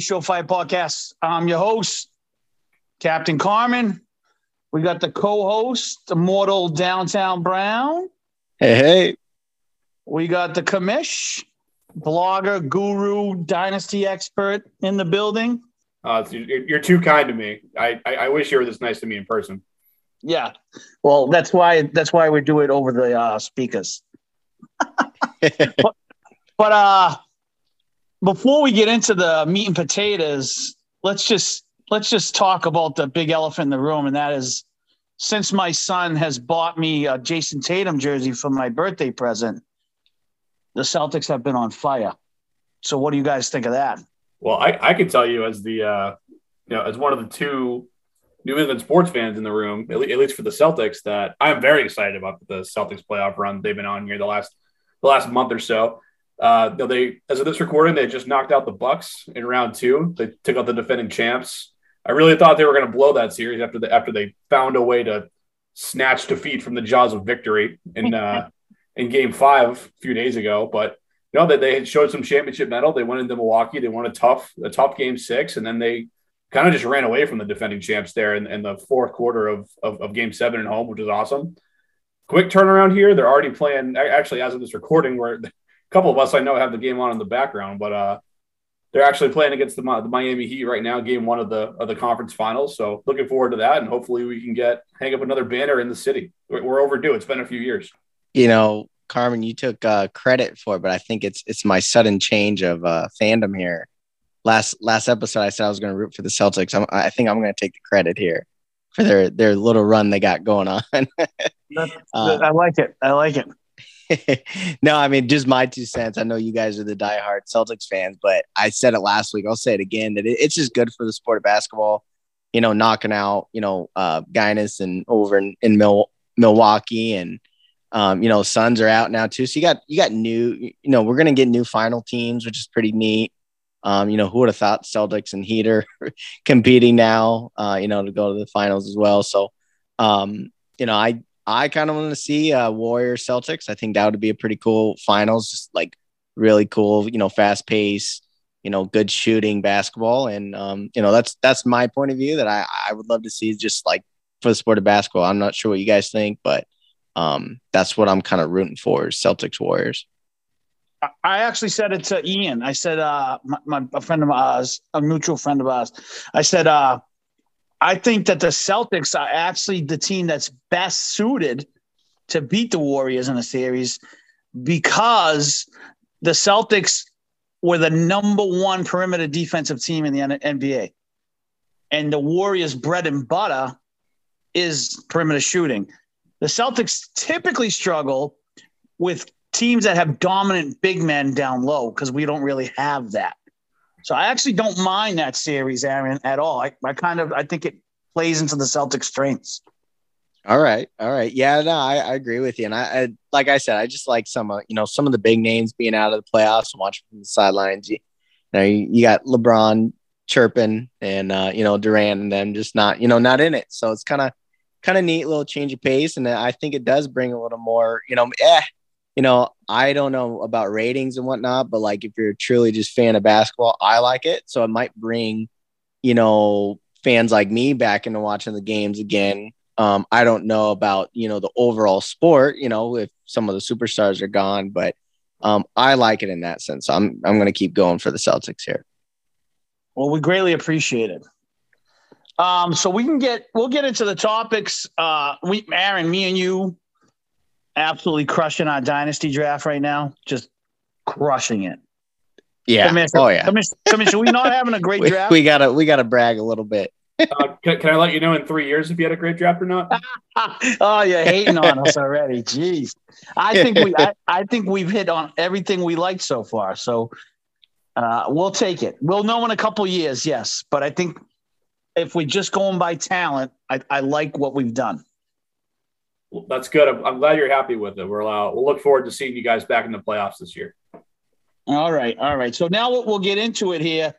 Sunday Surefire Podcast. I'm your host, Captain Carmen. We got the co-host, Immortal Downtown Brown. Hey, hey. We got the commish, blogger, guru, dynasty expert in the building. Uh, you're too kind to me. I, I, I wish you were this nice to me in person. Yeah, well, that's why that's why we do it over the uh, speakers. but, but uh, before we get into the meat and potatoes, let's just let's just talk about the big elephant in the room, and that is since my son has bought me a Jayson Tatum jersey for my birthday present, the Celtics have been on fire. So, what do you guys think of that? Well, I, I can tell you as the uh, you know as one of the two New England sports fans in the room, at least for the Celtics, that I'm very excited about the Celtics playoff run they've been on here the last the last month or so. Uh, they, as of this recording, they just knocked out the Bucks in round two. They took out the defending champs. I really thought they were going to blow that series after the after they found a way to snatch defeat from the jaws of victory in uh, in Game Five a few days ago. But you know that they, they showed some championship mettle. They went into Milwaukee. They won a tough a tough Game Six, and then they kind of just ran away from the defending champs there in, in the fourth quarter of, of, of Game Seven at home, which is awesome. Quick turnaround here. They're already playing. Actually, as of this recording, where couple of us I know have the game on in the background, but uh, they're actually playing against the, the, Miami Heat right now, game one of the of the conference finals. So looking forward to that, and hopefully we can get hang up another banner in the city. We're, we're overdue. It's been a few years. You know, Carmen, you took uh, credit for it, but I think it's it's my sudden change of uh, fandom here. Last last episode, I said I was going to root for the Celtics. I'm, I think I'm going to take the credit here for their their little run they got going on. uh, I like it. I like it. no, I mean, just my two cents. I know you guys are the diehard Celtics fans, but I said it last week. I'll say it again that it, it's just good for the sport of basketball, you know, knocking out, you know, uh, Giannis and over in, in Mil- Milwaukee and, um, you know, Suns are out now too. So you got, you got new, you know, we're going to get new final teams, which is pretty neat. Um, you know, who would have thought Celtics and Heat are competing now, uh, you know, to go to the finals as well. So, um, you know, I, I kind of want to see uh, Warrior Celtics. I think that would be a pretty cool finals, just like really cool, you know, fast pace, you know, good shooting basketball. And, um, you know, that's, that's my point of view that I, I would love to see just like for the sport of basketball. I'm not sure what you guys think, but um, that's what I'm kind of rooting for Celtics Warriors. I actually said it to Ian. I said, uh, my, my, a friend of ours, a mutual friend of ours, I said, uh, I think that the Celtics are actually the team that's best suited to beat the Warriors in a series because the Celtics were the number one perimeter defensive team in the NBA. And the Warriors' bread and butter is perimeter shooting. The Celtics typically struggle with teams that have dominant big men down low because we don't really have that. So I actually don't mind that series, Aaron, at all. I, I kind of I think it plays into the Celtics' strengths. All right, all right, yeah, no, I, I agree with you, and I, I, like I said, I just like some, uh, you know, some of the big names being out of the playoffs and watching from the sidelines. You, you know, you, you, got LeBron chirping, and uh, you know Durant and them just not, you know, not in it. So it's kind of, kind of neat little change of pace, and I think it does bring a little more, you know, eh, you know, I don't know about ratings and whatnot, but like if you're truly just fan of basketball, I like it. So it might bring, you know, fans like me back into watching the games again. Um, I don't know about, you know, the overall sport, you know, if some of the superstars are gone, but um, I like it in that sense. So I'm, I'm to keep going for the Celtics here. Well, we greatly appreciate it. Um, so we can get, we'll get into the topics. Uh, we, Aaron, me and you absolutely crushing our dynasty draft right now. Just crushing it. Yeah. oh yeah. Commissioner, Commissioner, we not having a great we, draft. We gotta we gotta brag a little bit. uh, can, can, I let you know in three years if you had a great draft or not? oh, you're hating on us already. Jeez. I think we I, I, think we've hit on everything we liked so far. So uh, we'll take it. We'll know in a couple years, yes. But I think if we're just going by talent, I, I like what we've done. That's good. I'm, I'm, glad you're happy with it. We're uh, we'll look forward to seeing you guys back in the playoffs this year. All right, all right. So now we'll, we'll get into it here.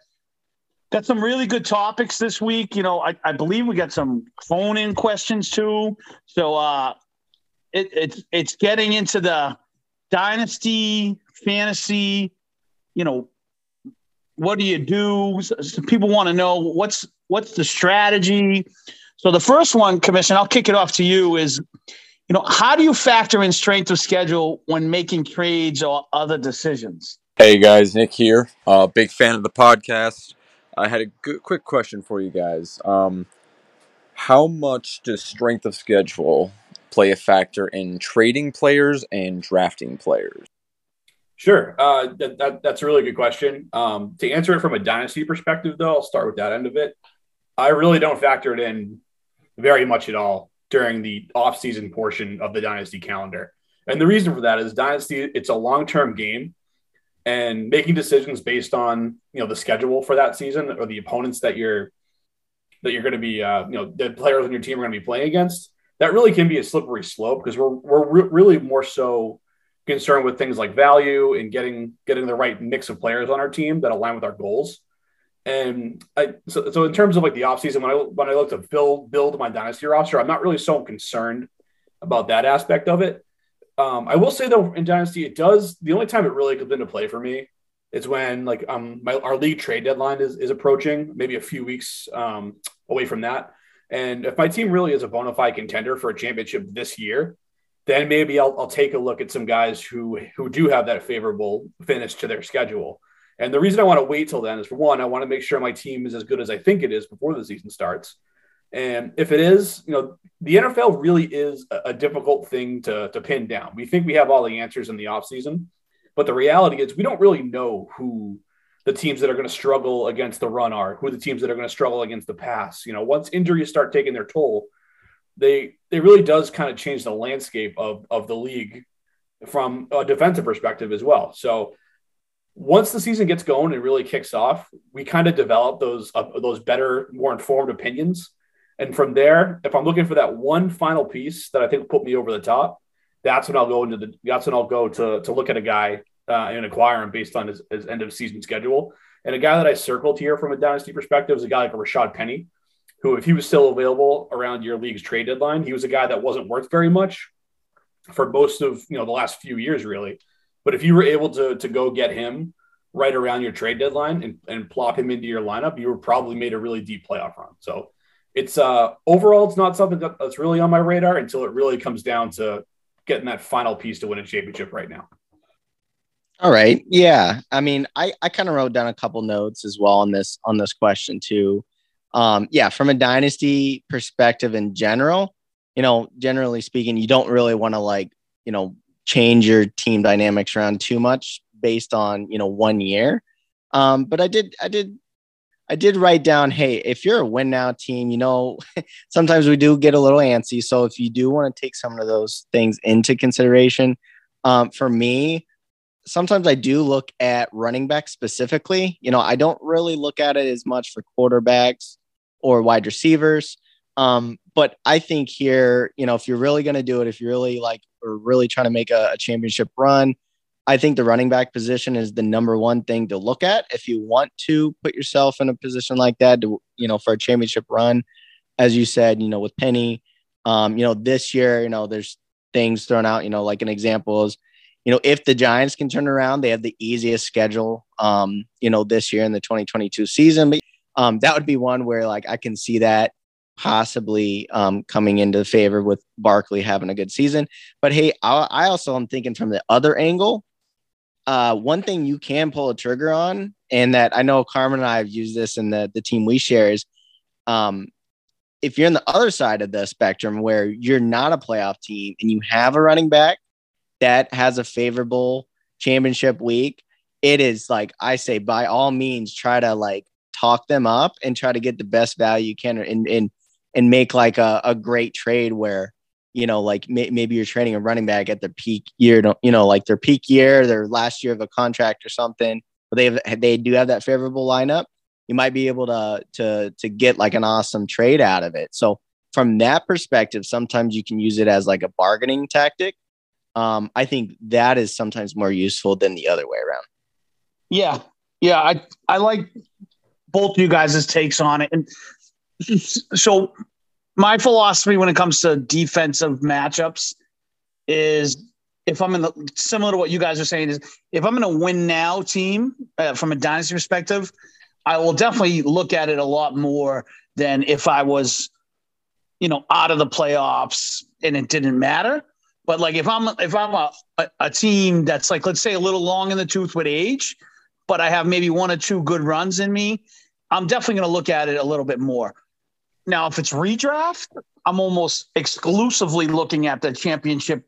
Got some really good topics this week. You know, I, I believe we got some phone in questions too. So uh, it, it's it's getting into the dynasty fantasy, you know, what do you do? People want to know what's what's the strategy. So the first one, Commission, I'll kick it off to you. Is you know how do you factor in strength of schedule when making trades or other decisions? Hey guys, Nick here. Uh, big fan of the podcast. I had a good, quick question for you guys. Um, how much does strength of schedule play a factor in trading players and drafting players? Sure. Uh, that, that, that's a really good question. Um, to answer it from a dynasty perspective, though, I'll start with that end of it. I really don't factor it in very much at all during the off-season portion of the dynasty calendar. And the reason for that is dynasty, it's a long-term game and making decisions based on, you know, the schedule for that season or the opponents that you're that you're going to be, uh, you know, the players on your team are going to be playing against. That really can be a slippery slope because we're we're re- really more so concerned with things like value and getting getting the right mix of players on our team that align with our goals. And I so, so in terms of like the offseason, when I when I look to build build my dynasty roster, I'm not really so concerned about that aspect of it. Um, I will say though, in dynasty, it does the only time it really comes into play for me is when like um my our league trade deadline is is approaching, maybe a few weeks um away from that. And if my team really is a bona fide contender for a championship this year, then maybe I'll, I'll take a look at some guys who who do have that favorable finish to their schedule. And the reason I want to wait till then is for one, I want to make sure my team is as good as I think it is before the season starts. And if it is, you know, the NFL really is a, difficult thing to, to pin down. We think we have all the answers in the offseason, but the reality is we don't really know who the teams that are going to struggle against the run are, who the teams that are going to struggle against the pass. You know, once injuries start taking their toll, they it really does kind of change the landscape of of the league from a defensive perspective as well. So once the season gets going and really kicks off, we kind of develop those uh, those better, more informed opinions. And from there, if I'm looking for that one final piece that I think will put me over the top, that's when I'll go into the that's when I'll go to to look at a guy uh, and acquire him based on his, his end of season schedule. And a guy that I circled here from a dynasty perspective is a guy like Rashad Penny, who, if he was still available around your league's trade deadline, he was a guy that wasn't worth very much for most of you know the last few years, really. But if you were able to to go get him right around your trade deadline and, and plop him into your lineup, you were probably made a really deep playoff run. So it's uh overall it's not something that, that's really on my radar until it really comes down to getting that final piece to win a championship right now. All right. Yeah. I mean, I, I kind of wrote down a couple notes as well on this on this question too. Um, yeah, from a dynasty perspective in general, you know, generally speaking, you don't really want to like, you know, change your team dynamics around too much based on, you know, one year. Um, but I did, I did, I did write down, hey, if you're a win now team, you know, sometimes we do get a little antsy. So if you do want to take some of those things into consideration, um, for me, sometimes I do look at running back specifically. You know, I don't really look at it as much for quarterbacks or wide receivers. Um, but I think here, you know, if you're really going to do it, if you're really like, or really trying to make a, a championship run, I think the running back position is the number one thing to look at if you want to put yourself in a position like that to, you know, for a championship run. As you said, you know, with Penny, um, you know, this year, you know, there's things thrown out, you know, like an example is, you know, if the Giants can turn around, they have the easiest schedule, um, you know, this year in the 2022 season. But um, that would be one where like I can see that possibly um, coming into favor with Barkley having a good season. But hey, I, I also am thinking from the other angle. Uh, one thing you can pull a trigger on, and that I know Carmen and I have used this in the the team we share is, um, if you're in the other side of the spectrum where you're not a playoff team and you have a running back that has a favorable championship week, it is like I say, by all means, try to like talk them up and try to get the best value you can and and and make like a, a great trade where you know like may, maybe you're trading a running back at their peak year you know like their peak year their last year of a contract or something but they have they do have that favorable lineup you might be able to to to get like an awesome trade out of it. So from that perspective sometimes you can use it as like a bargaining tactic. Um, i think that is sometimes more useful than the other way around. Yeah. Yeah i i like both you guys' takes on it. And so my philosophy when it comes to defensive matchups is if I'm in the similar to what you guys are saying is if I'm in a win now team uh, from a dynasty perspective, I will definitely look at it a lot more than if I was, you know, out of the playoffs and it didn't matter. But like if I'm if I'm a, a, a team that's like let's say a little long in the tooth with age, but I have maybe one or two good runs in me, I'm definitely going to look at it a little bit more. Now, if it's redraft, I'm almost exclusively looking at the championship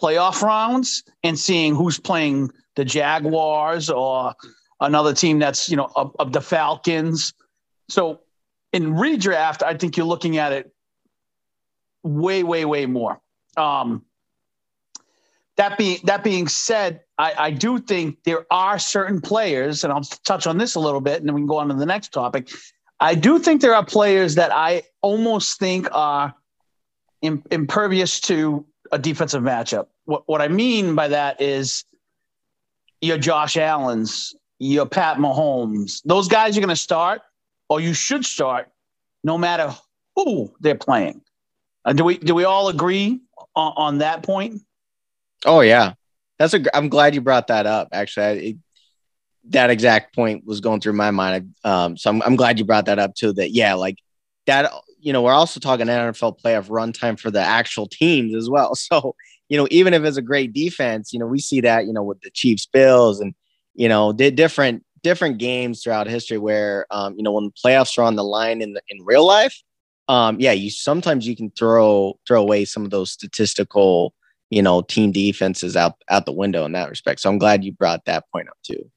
playoff rounds and seeing who's playing the Jaguars or another team that's, you know, of, the Falcons. So in redraft, I think you're looking at it way, way, way more. Um, that being that being said, I, I do think there are certain players, and I'll touch on this a little bit, and then we can go on to the next topic. I do think there are players that I almost think are impervious to a defensive matchup. What, what I mean by that is your Josh Allen's, your Pat Mahomes. Those guys are going to start, or you should start, no matter who they're playing. Uh, do we do we all agree on, on, that point? Oh yeah, that's a. I'm glad you brought that up. Actually, I, it, that exact point was going through my mind. Um, so I'm, I'm glad you brought that up too. That yeah, like that you know, we're also talking NFL playoff runtime for the actual teams as well. So, you know, even if it's a great defense, you know, we see that, you know, with the Chiefs, Bills, and you know, did different different games throughout history where, um, you know, when the playoffs are on the line in the, in real life, um, yeah, you sometimes you can throw throw away some of those statistical, you know, team defenses out out the window in that respect. So I'm glad you brought that point up too.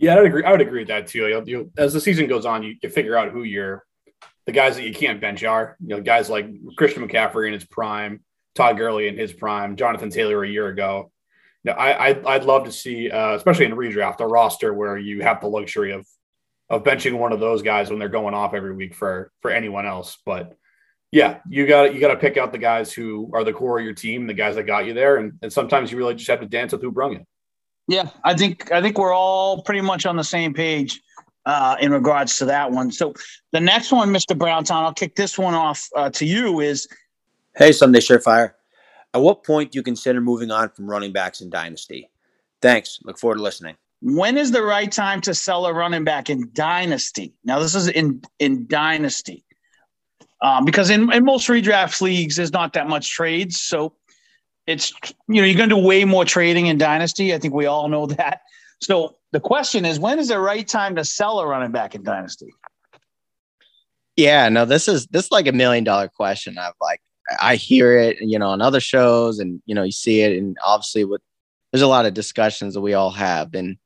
Yeah, I would agree. I would agree with that too. You'll, you'll, as the season goes on, you, you figure out who your the guys that you can't bench are. You know, guys like Christian McCaffrey in his prime, Todd Gurley in his prime, Jonathan Taylor a year ago. Now, I, I'd, I'd love to see, uh, especially in redraft, a roster where you have the luxury of of benching one of those guys when they're going off every week for for anyone else. But yeah, you got you got to pick out the guys who are the core of your team, the guys that got you there, and, and sometimes you really just have to dance with who brung you. Yeah, I think I think we're all pretty much on the same page uh, in regards to that one. So the next one, Mr. Browntown, I'll kick this one off uh, to you. Is Hey, Sunday Surefire. At what point do you consider moving on from running backs in Dynasty? Thanks. Look forward to listening. When is the right time to sell a running back in Dynasty? Now, this is in in Dynasty. Um, because in, in most redraft leagues, there's not that much trades. So it's, you know, you're going to do way more trading in Dynasty. I think we all know that. So the question is, when is the right time to sell a running back in Dynasty? Yeah, no, this is this is like a million dollar question. I've like I hear it, you know, on other shows, and you know, you see it, and obviously with there's a lot of discussions that we all have, and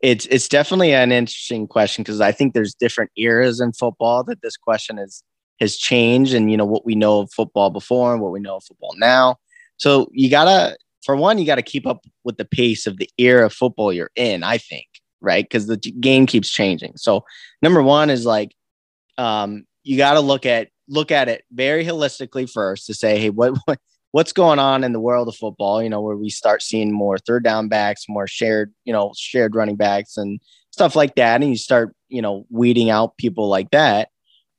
it's it's definitely an interesting question because I think there's different eras in football that this question is has changed, and you know what we know of football before and what we know of football now. So you gotta for one, you got to keep up with the pace of the era of football you're in, I think, right? Because the game keeps changing. So number one is like um, you got to look at look at it very holistically first to say, hey, what, what what's going on in the world of football? You know, where we start seeing more third down backs, more shared, you know, shared running backs and stuff like that, and you start, you know, weeding out people like that.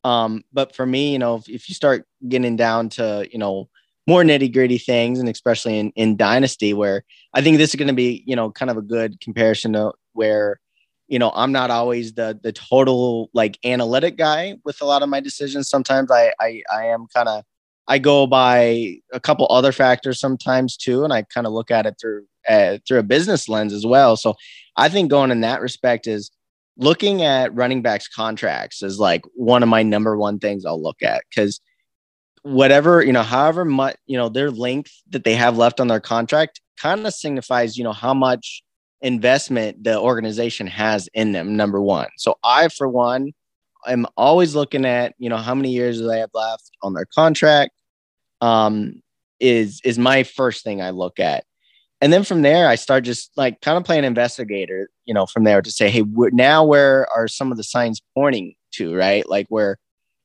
Um, but for me, you know, if, if you start getting down to, you know, more nitty gritty things, and especially in, in Dynasty, where I think this is going to be, you know, kind of a good comparison to where, you know, I'm not always the the total like analytic guy with a lot of my decisions. Sometimes I I, I am kind of I go by a couple other factors sometimes too, and I kind of look at it through uh, through a business lens as well. So I think going in that respect is looking at running backs contracts is like one of my number one things I'll look at because whatever you know however much you know their length that they have left on their contract kind of signifies you know how much investment the organization has in them number one. So i for one am always looking at you know how many years do they have left on their contract um is is my first thing i look at. And then from there i start just like kind of playing investigator you know from there to say hey now where are some of the signs pointing to right? Like where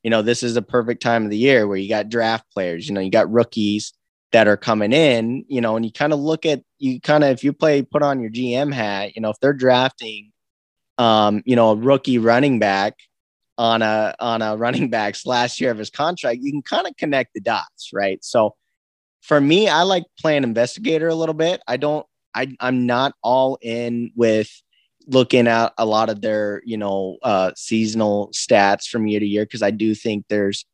you know, this is a perfect time of the year where you got draft players, you know, you got rookies that are coming in, you know, and you kind of look at you kind of if you play put on your GM hat, you know, if they're drafting um, you know, a rookie running back on a on a running back's last year of his contract, you can kind of connect the dots, right? So for me, I like playing investigator a little bit. I don't. I I'm not all in with looking at a lot of their you know uh, seasonal stats from year to year because I do think there's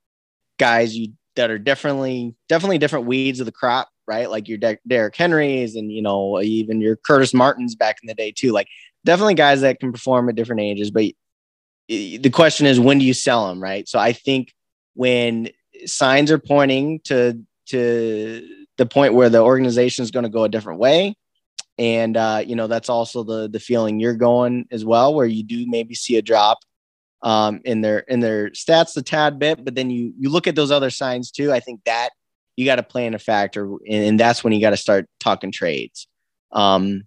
guys you that are definitely definitely different weeds of the crop, right? Like your De- Derrick Henrys and you know even your Curtis Martins back in the day too. Like definitely guys that can perform at different ages, but the question is when do you sell them, right? So I think when signs are pointing to to the point where the organization is going to go a different way, and uh, you know that's also the the feeling you're going as well, where you do maybe see a drop um, in their in their stats a tad bit, but then you you look at those other signs too. I think that you got to play in a factor, and, and that's when you got to start talking trades. Um,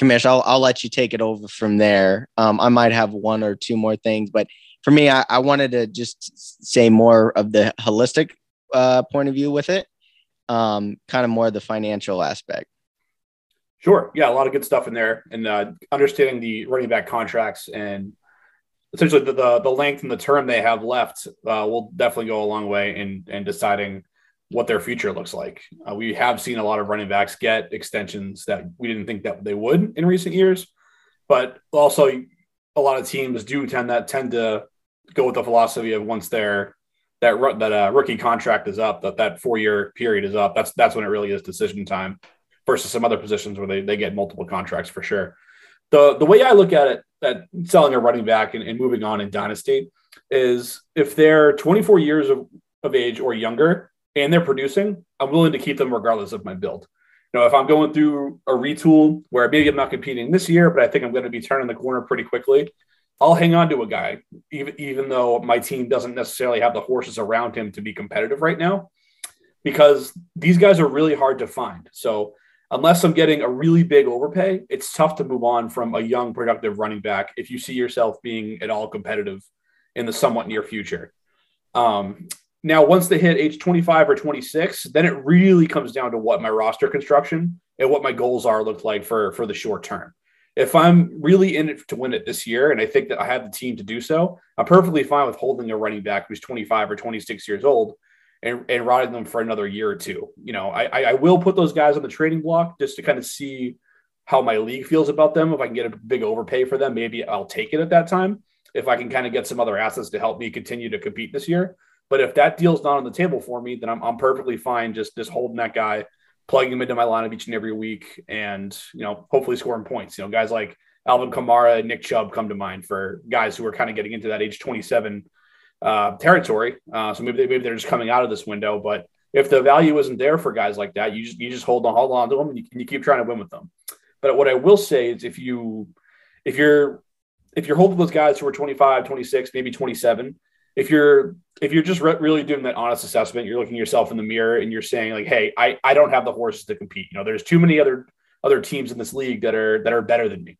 Commish, I'll, I'll let you take it over from there. Um, I might have one or two more things, but for me, I, I wanted to just say more of the holistic uh, point of view with it, um, kind of more of the financial aspect. Sure. Yeah, a lot of good stuff in there, and uh, understanding the running back contracts and essentially the, the, the length and the term they have left uh, will definitely go a long way in in deciding what their future looks like. Uh, we have seen a lot of running backs get extensions that we didn't think that they would in recent years, but also a lot of teams do tend that tend to go with the philosophy of once their that that uh, rookie contract is up, that that four year period is up. That's that's when it really is decision time, versus some other positions where they they get multiple contracts for sure. The the way I look at it, at selling a running back and, and moving on in dynasty, is if they're 24 years of, of age or younger and they're producing, I'm willing to keep them regardless of my build. You know, if I'm going through a retool where maybe I'm not competing this year, but I think I'm going to be turning the corner pretty quickly, I'll hang on to a guy, even even though my team doesn't necessarily have the horses around him to be competitive right now, because these guys are really hard to find. So unless I'm getting a really big overpay, it's tough to move on from a young, productive running back if you see yourself being at all competitive in the somewhat near future. Um, now, once they hit age 25 or 26, then it really comes down to what my roster construction and what my goals are look like for, for the short term. If I'm really in it to win it this year, and I think that I have the team to do so, I'm perfectly fine with holding a running back who's 25 or 26 years old and, and riding them for another year or two. You know, I, I will put those guys on the trading block just to kind of see how my league feels about them. If I can get a big overpay for them, maybe I'll take it at that time. If I can kind of get some other assets to help me continue to compete this year. But if that deal's not on the table for me, then I'm, I'm perfectly fine just just holding that guy, plugging him into my lineup each and every week, and you know hopefully scoring points. You know, guys like Alvin Kamara, Nick Chubb come to mind for guys who are kind of getting into that age 27 uh, territory. Uh, so maybe they, maybe they're just coming out of this window. But if the value isn't there for guys like that, you just you just hold on hold on to them and you, you keep trying to win with them. But what I will say is if you if you're if you're holding those guys who are 25, 26, maybe 27, if you're if you're just re- really doing that honest assessment, you're looking yourself in the mirror and you're saying like, "Hey, I I don't have the horses to compete. You know, there's too many other other teams in this league that are that are better than me."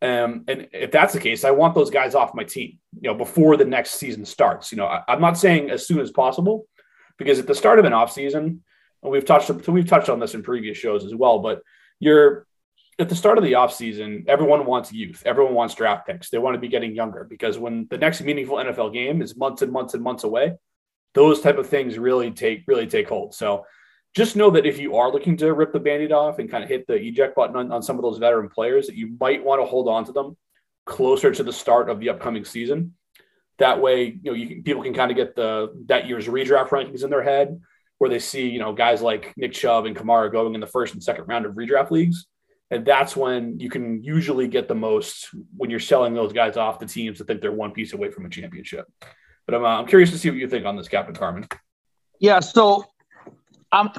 Um, and if that's the case, I want those guys off my team, you know, before the next season starts. You know, I, am not saying as soon as possible, because at the start of an off season, and we've touched we've touched on this in previous shows as well, but you're at the start of the offseason, everyone wants youth. Everyone wants draft picks. They want to be getting younger because when the next meaningful NFL game is months and months and months away, those type of things really take really take hold. So just know that if you are looking to rip the band-aid off and kind of hit the eject button on, on some of those veteran players, that you might want to hold on to them closer to the start of the upcoming season. That way, you know, you can, people can kind of get the that year's redraft rankings in their head, where they see, you know, guys like Nick Chubb and Kamara going in the first and second round of redraft leagues and that's when you can usually get the most when you're selling those guys off the teams that think they're one piece away from a championship. But I'm, uh, I'm curious to see what you think on this, Captain Carmen. Yeah, so I'm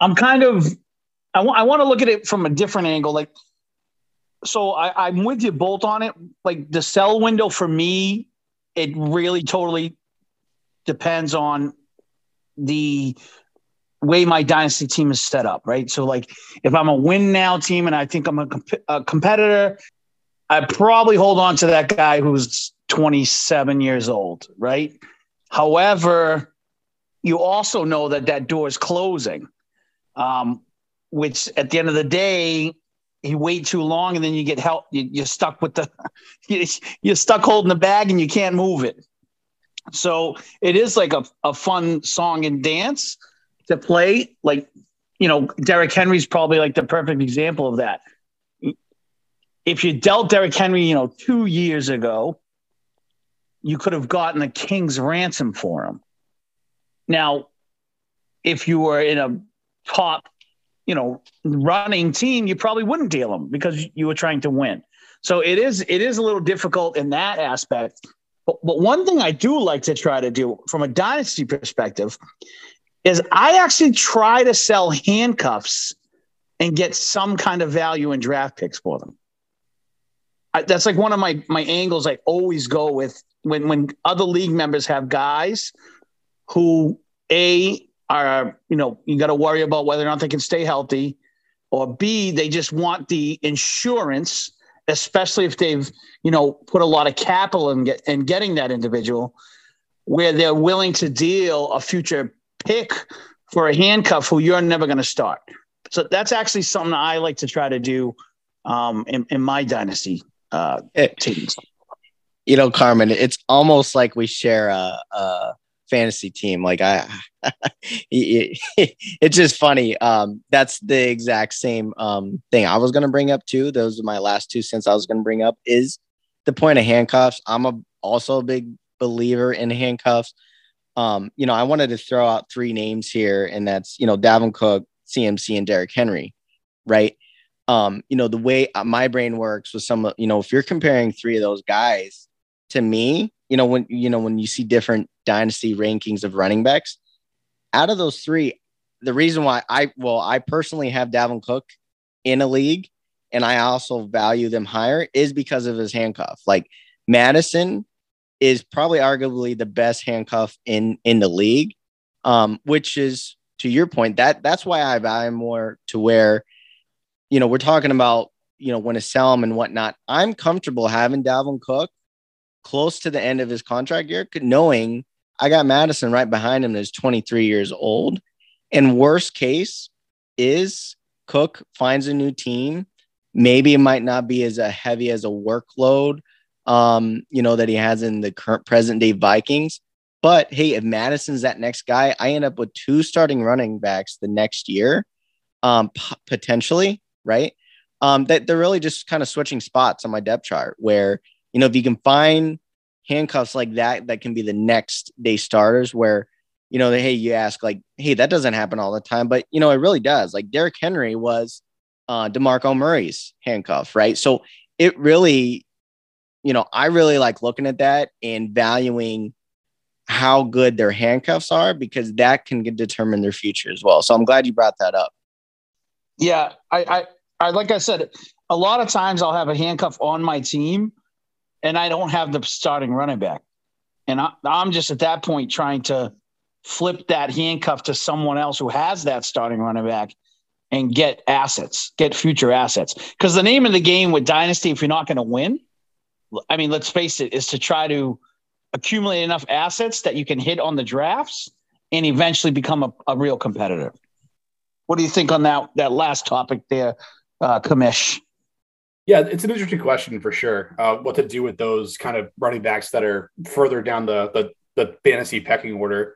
I'm kind of I, want to look at it from a different angle. Like, so I, I'm with you both on it. Like the sell window for me, it really totally depends on the way my dynasty team is set up, right? So, like, if I'm a win now team and I think I'm a, comp- a competitor, I probably hold on to that guy who's 27 years old, right? However, you also know that that door is closing, um, which at the end of the day, you wait too long and then you get help. You, are stuck with the, you're stuck holding the bag and you can't move it. So it is like a, a fun song and dance to play, like you know, Derrick Henry's probably like the perfect example of that. If you dealt Derrick Henry, you know, two years ago, you could have gotten a king's ransom for him. Now, if you were in a top, you know, running team, you probably wouldn't deal him because you were trying to win. So it is it is a little difficult in that aspect. But, but one thing I do like to try to do from a dynasty perspective is I actually try to sell handcuffs and get some kind of value in draft picks for them. I, that's like one of my my angles I always go with when when other league members have guys who a are you know you got to worry about whether or not they can stay healthy, or b they just want the insurance, especially if they've you know put a lot of capital in get in getting that individual, where they're willing to deal a future pick for a handcuff who you're never going to start. So that's actually something I like to try to do um, in, in my dynasty uh, it, teams. You know, Carmen, it's almost like we share a, a fantasy team. Like I, it, it's just funny. Um, that's the exact same um, thing I was going to bring up too. Those are my last two cents I was going to bring up is the point of handcuffs. I'm a, also a big believer in handcuffs. Um, you know, I wanted to throw out three names here, and that's you know Dalvin Cook, CMC, and Derrick Henry, right? Um, you know, the way uh, my brain works with some, you know, if you're comparing three of those guys to me, you know, when you know when you see different dynasty rankings of running backs, out of those three, the reason why I well, I personally have Dalvin Cook in a league, and I also value them higher is because of his handcuff. Like Mattison is probably arguably the best handcuff in in the league. Um, which is to your point, that that's why I value more to where, you know, we're talking about, you know, when to sell him and whatnot. I'm comfortable having Dalvin Cook close to the end of his contract year, knowing I got Mattison right behind him that's 23 years old. And worst case is Cook finds a new team. Maybe it might not be as a heavy as a workload um, you know, that he has in the current present day Vikings. But hey, if Mattison's that next guy, I end up with two starting running backs the next year, um, p- potentially, right? Um, that they're really just kind of switching spots on my depth chart where, you know, if you can find handcuffs like that, that can be the next day starters where, you know, hey, you ask like, hey, that doesn't happen all the time, but you know, it really does. Like Derrick Henry was uh DeMarco Murray's handcuff, right? So it really you know, I really like looking at that and valuing how good their handcuffs are because that can determine their future as well. So I'm glad you brought that up. Yeah, I, I, I like I said, a lot of times I'll have a handcuff on my team, and I don't have the starting running back, and I, I'm just at that point trying to flip that handcuff to someone else who has that starting running back and get assets, get future assets. Because the name of the game with Dynasty, if you're not going to win, I mean, let's face it, is to try to accumulate enough assets that you can hit on the drafts and eventually become a, a real competitor. What do you think on that that last topic there, uh, Commish? Yeah, it's an interesting question for sure. Uh, what to do with those kind of running backs that are further down the, the the fantasy pecking order,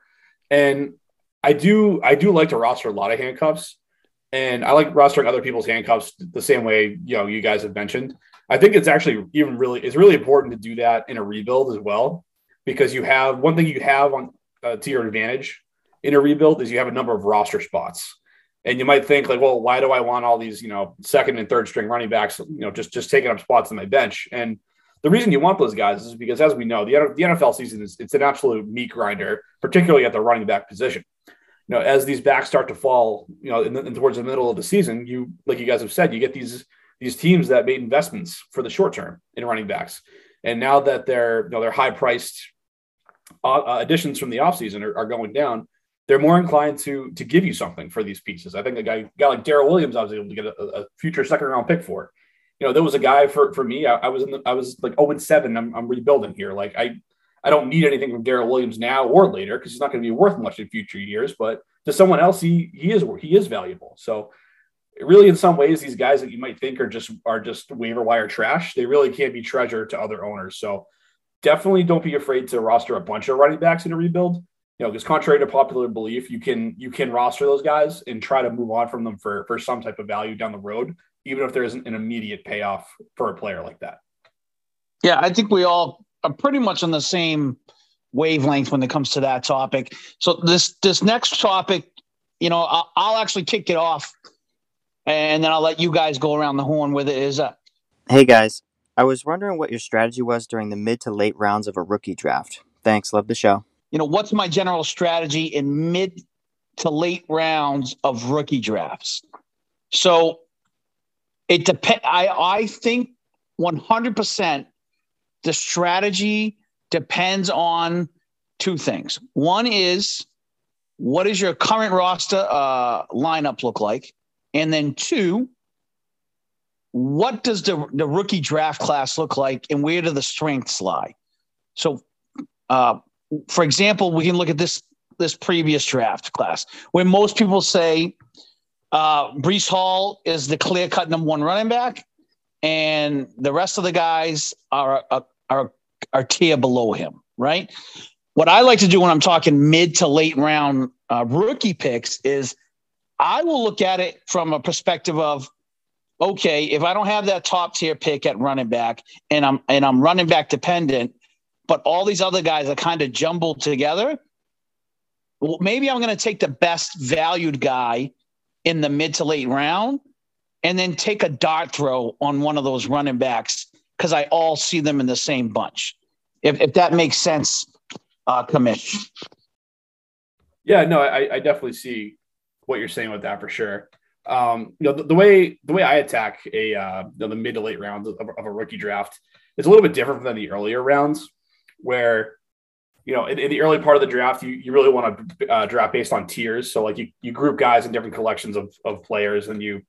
and I do I do like to roster a lot of handcuffs, and I like rostering other people's handcuffs the same way you know you guys have mentioned. I think it's actually even really it's really important to do that in a rebuild as well because you have one thing you have on uh, to your advantage in a rebuild is you have a number of roster spots. And you might think like, well, why do I want all these, you know, second and third string running backs, you know, just just taking up spots on my bench? And the reason you want those guys is because, as we know, the, the NFL season is it's an absolute meat grinder, particularly at the running back position. You know, as these backs start to fall, you know, in the, in towards the middle of the season, you like you guys have said, you get these these teams that made investments for the short term in running backs. And now that they're, you know, they're high priced uh, additions from the offseason are, are going down, they're more inclined to to give you something for these pieces. I think a guy, guy like Darrel Williams, I was able to get a, a, future second round pick for. You know, there was a guy for for me. I, I was in the, I was like 0 and 7. I'm, I'm rebuilding here. Like I I don't need anything from Darrel Williams now or later because he's not going to be worth much in future years. But to someone else, he he is he is valuable. So really in some ways these guys that you might think are just are just waiver wire trash they really can't be treasure to other owners so definitely don't be afraid to roster a bunch of running backs in a rebuild you know, because contrary to popular belief, you can you can roster those guys and try to move on from them for for some type of value down the road, even if there isn't an immediate payoff for a player like that. Yeah, I think we all are pretty much on the same wavelength when it comes to that topic. So this this next topic, you know, I'll, I'll actually kick it off, and then I'll let you guys go around the horn with it. Is uh, Hey guys, I was wondering what your strategy was during the mid to late rounds of a rookie draft. Thanks, love the show. You know, what's my general strategy in mid to late rounds of rookie drafts? So it depends. I I think one hundred percent the strategy depends on two things. One is what does your current roster uh, lineup look like, and then two, what does the the rookie draft class look like, and where do the strengths lie? So, uh, for example, we can look at this this previous draft class where most people say uh, Breece Hall is the clear cut number one running back, and the rest of the guys are are are, tier below him, right? What I like to do when I'm talking mid to late round uh, rookie picks is I will look at it from a perspective of okay, if I don't have that top tier pick at running back and I'm and I'm running back dependent, but all these other guys are kind of jumbled together, well, maybe I'm going to take the best valued guy in the mid to late round and then take a dart throw on one of those running backs because I all see them in the same bunch. If, if that makes sense, uh, Commish. Yeah, no, I, I definitely see what you're saying with that for sure. Um, you know, the, the way the way I attack a uh, the mid to late rounds of, of, a rookie draft is a little bit different than the earlier rounds, where you know in, in the early part of the draft you, you really want to uh, draft based on tiers. So like you you group guys in different collections of of players, and you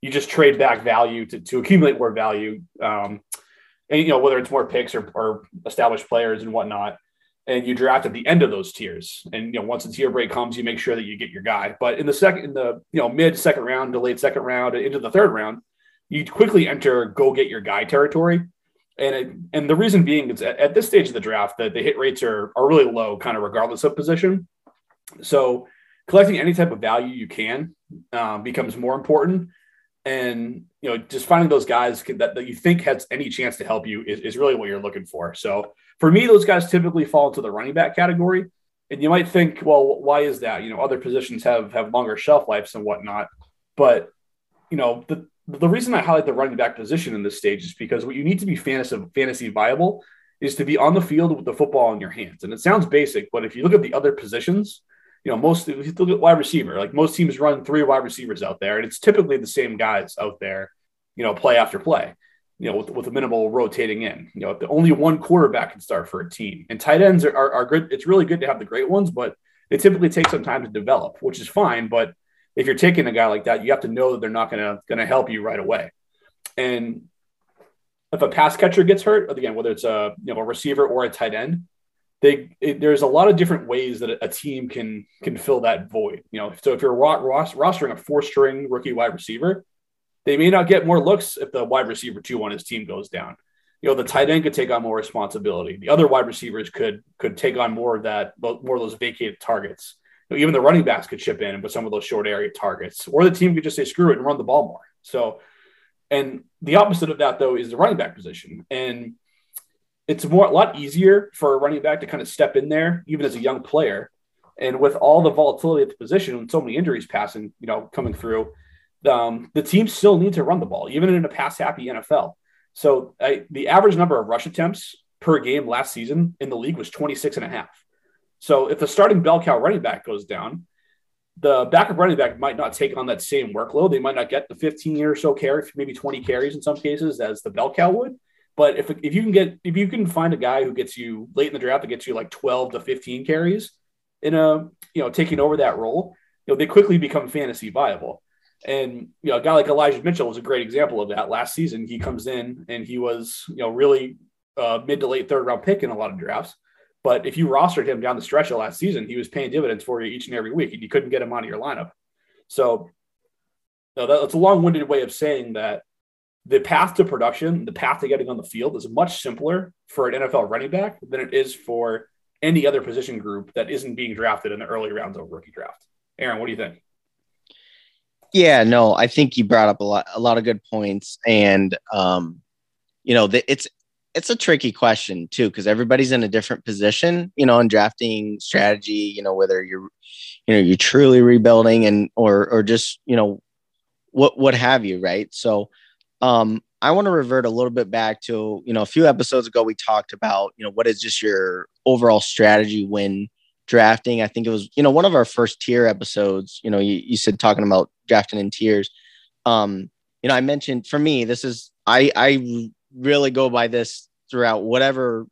you just trade back value to to accumulate more value. Um, and you know whether it's more picks or, or established players and whatnot and you draft at the end of those tiers. And you know, once the tier break comes, you make sure that you get your guy. But in the second, in the you know mid second round late second round into the third round, you quickly enter go get your guy territory. And it, and the reason being is at, at this stage of the draft that the hit rates are are really low, kind of regardless of position. So collecting any type of value you can um, becomes more important. And you know, just finding those guys that, that you think has any chance to help you is, is really what you're looking for. So for me, those guys typically fall into the running back category. And you might think, well, why is that? You know, other positions have have longer shelf lives and whatnot. But you know, the the reason I highlight the running back position in this stage is because what you need to be fantasy fantasy viable is to be on the field with the football in your hands. And it sounds basic, but if you look at the other positions, you know, most if you look at wide receiver, like most teams run three wide receivers out there, and it's typically the same guys out there, you know, play after play you know, with, with a minimal rotating in. You know, the only one quarterback can start for a team. And tight ends are, are, are, good. It's really good to have the great ones, but they typically take some time to develop, which is fine. But if you're taking a guy like that, you have to know that they're not gonna gonna help you right away. And if a pass catcher gets hurt, again, whether it's a you know a receiver or a tight end, they it, there's a lot of different ways that a, team can can fill that void. You know, so if you're rostering a four string rookie wide receiver, they may not get more looks if the wide receiver two on his team goes down. You know, the tight end could take on more responsibility. The other wide receivers could could take on more of that, more of those vacated targets. Know, even the running backs could chip in put some of those short area targets, or the team could just say screw it and run the ball more. So, and the opposite of that though is the running back position, and it's more a lot easier for a running back to kind of step in there, even as a young player. And with all the volatility at the position and so many injuries passing, you know, coming through, um, the team still need to run the ball, even in a pass happy NFL. So I, the average number of rush attempts per game last season in the league was 26 and a half. So if the starting bell cow running back goes down, the backup running back might not take on that same workload. They might not get the 15 or so carries, maybe 20 carries in some cases, as the bell cow would. But if, if you can get if you can find a guy who gets you late in the draft that gets you like 12 to 15 carries in a you know taking over that role, you know they quickly become fantasy viable. And you know, a guy like Elijah Mitchell was a great example of that. Last season, he comes in and he was you know really uh, mid to late third round pick in a lot of drafts. But if you rostered him down the stretch of last season, he was paying dividends for you each and every week, and you couldn't get him out of your lineup. So know, that's a long winded way of saying that the path to production, the path to getting on the field is much simpler for an NFL running back than it is for any other position group that isn't being drafted in the early rounds of a rookie draft. Aaron, what do you think? Yeah, no, I think you brought up a lot, a lot of good points, and um, you know, the, it's it's a tricky question too because everybody's in a different position, you know, in drafting strategy. You know, whether you're, you know, you're truly rebuilding and or or just you know, what what have you, right? So, um, I want to revert a little bit back to you know a few episodes ago we talked about you know what is just your overall strategy when drafting. I think it was, you know, one of our first tier episodes, you know, you, you said talking about drafting in tiers. Um, you know, I mentioned for me, this is, I, I really go by this throughout whatever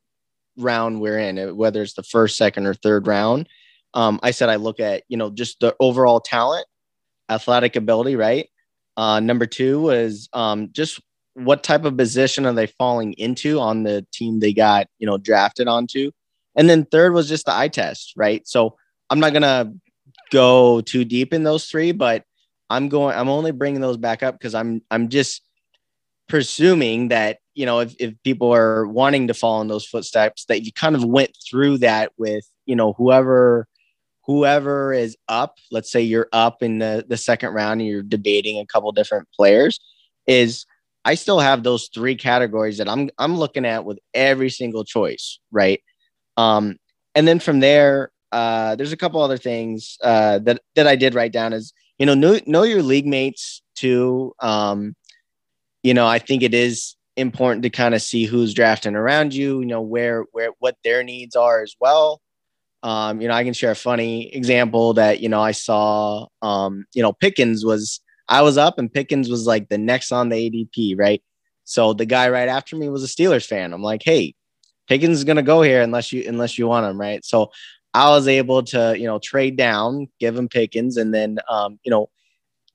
round we're in, whether it's the first, second, or third round. Um, I said I look at, you know, just the overall talent, athletic ability, right? Uh, number two was um, just what type of position are they falling into on the team they got, you know, drafted onto. And then third was just the eye test, right? So I'm not gonna go too deep in those three, but I'm going. I'm only bringing those back up because I'm I'm just presuming that you know if, if people are wanting to follow in those footsteps that you kind of went through that with you know whoever whoever is up let's say you're up in the the second round and you're debating a couple different players is i still have those three categories that i'm i'm looking at with every single choice right um, and then from there, uh, there's a couple other things uh, that that I did write down. Is you know know know your league mates too. Um, you know, I think it is important to kind of see who's drafting around you. You know where where what their needs are as well. Um, you know, I can share a funny example that you know I saw. Um, you know, Pickens was I was up and Pickens was like the next on the ADP, right? So the guy right after me was a Steelers fan. I'm like, hey, Pickens is going to go here unless you unless you want him, right? So I was able to you know trade down, give him Pickens, and then um, you know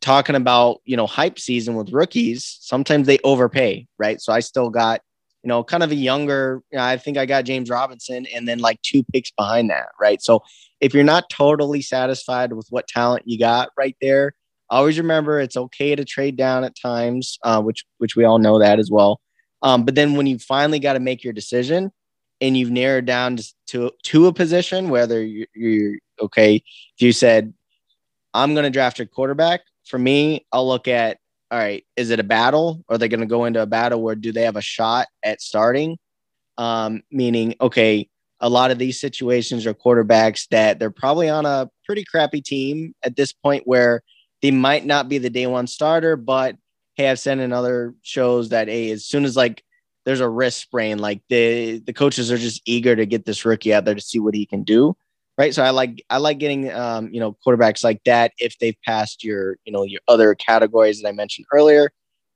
talking about you know hype season with rookies, sometimes they overpay, right? So I still got you know kind of a younger. You know, I think I got James Robinson, and then like two picks behind that, right? So if you're not totally satisfied with what talent you got right there, always remember it's okay to trade down at times, uh, which which we all know that as well. Um, but then when you finally got to make your decision, and you've narrowed down to to a position, whether you're, you're okay, if you said, I'm going to draft a quarterback, for me, I'll look at, all right, is it a battle? Are they going to go into a battle where do they have a shot at starting? Um, meaning, okay, a lot of these situations are quarterbacks that they're probably on a pretty crappy team at this point where they might not be the day one starter, but hey, I've said in other shows that hey, as soon as like there's a wrist sprain. Like the the coaches are just eager to get this rookie out there to see what he can do. Right. So I like I like getting um, you know, quarterbacks like that if they've passed your, you know, your other categories that I mentioned earlier.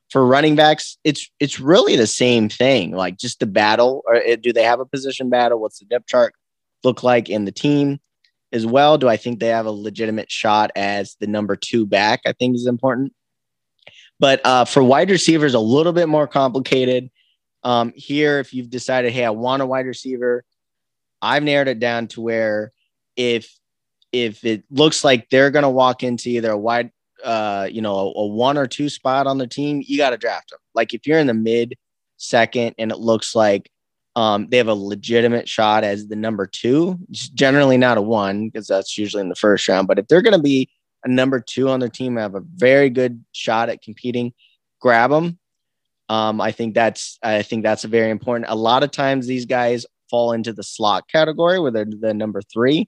For running backs, it's it's really the same thing. Like just the battle, or eh, do they have a position battle? What's the depth chart look like in the team as well? Do I think they have a legitimate shot as the number two back? I think is important. But uh, for wide receivers, a little bit more complicated. Um, here, if you've decided, hey, I want a wide receiver, I've narrowed it down to where if if it looks like they're going to walk into either a wide, uh, you know, a, a one or two spot on the team, you got to draft them. Like if you're in the mid second and it looks like um, they have a legitimate shot as the number two, generally not a one because that's usually in the first round. But if they're going to be a number two on their team, have a very good shot at competing, grab them. Um, I think that's I think that's very important. A lot of times these guys fall into the slot category where they're the number three.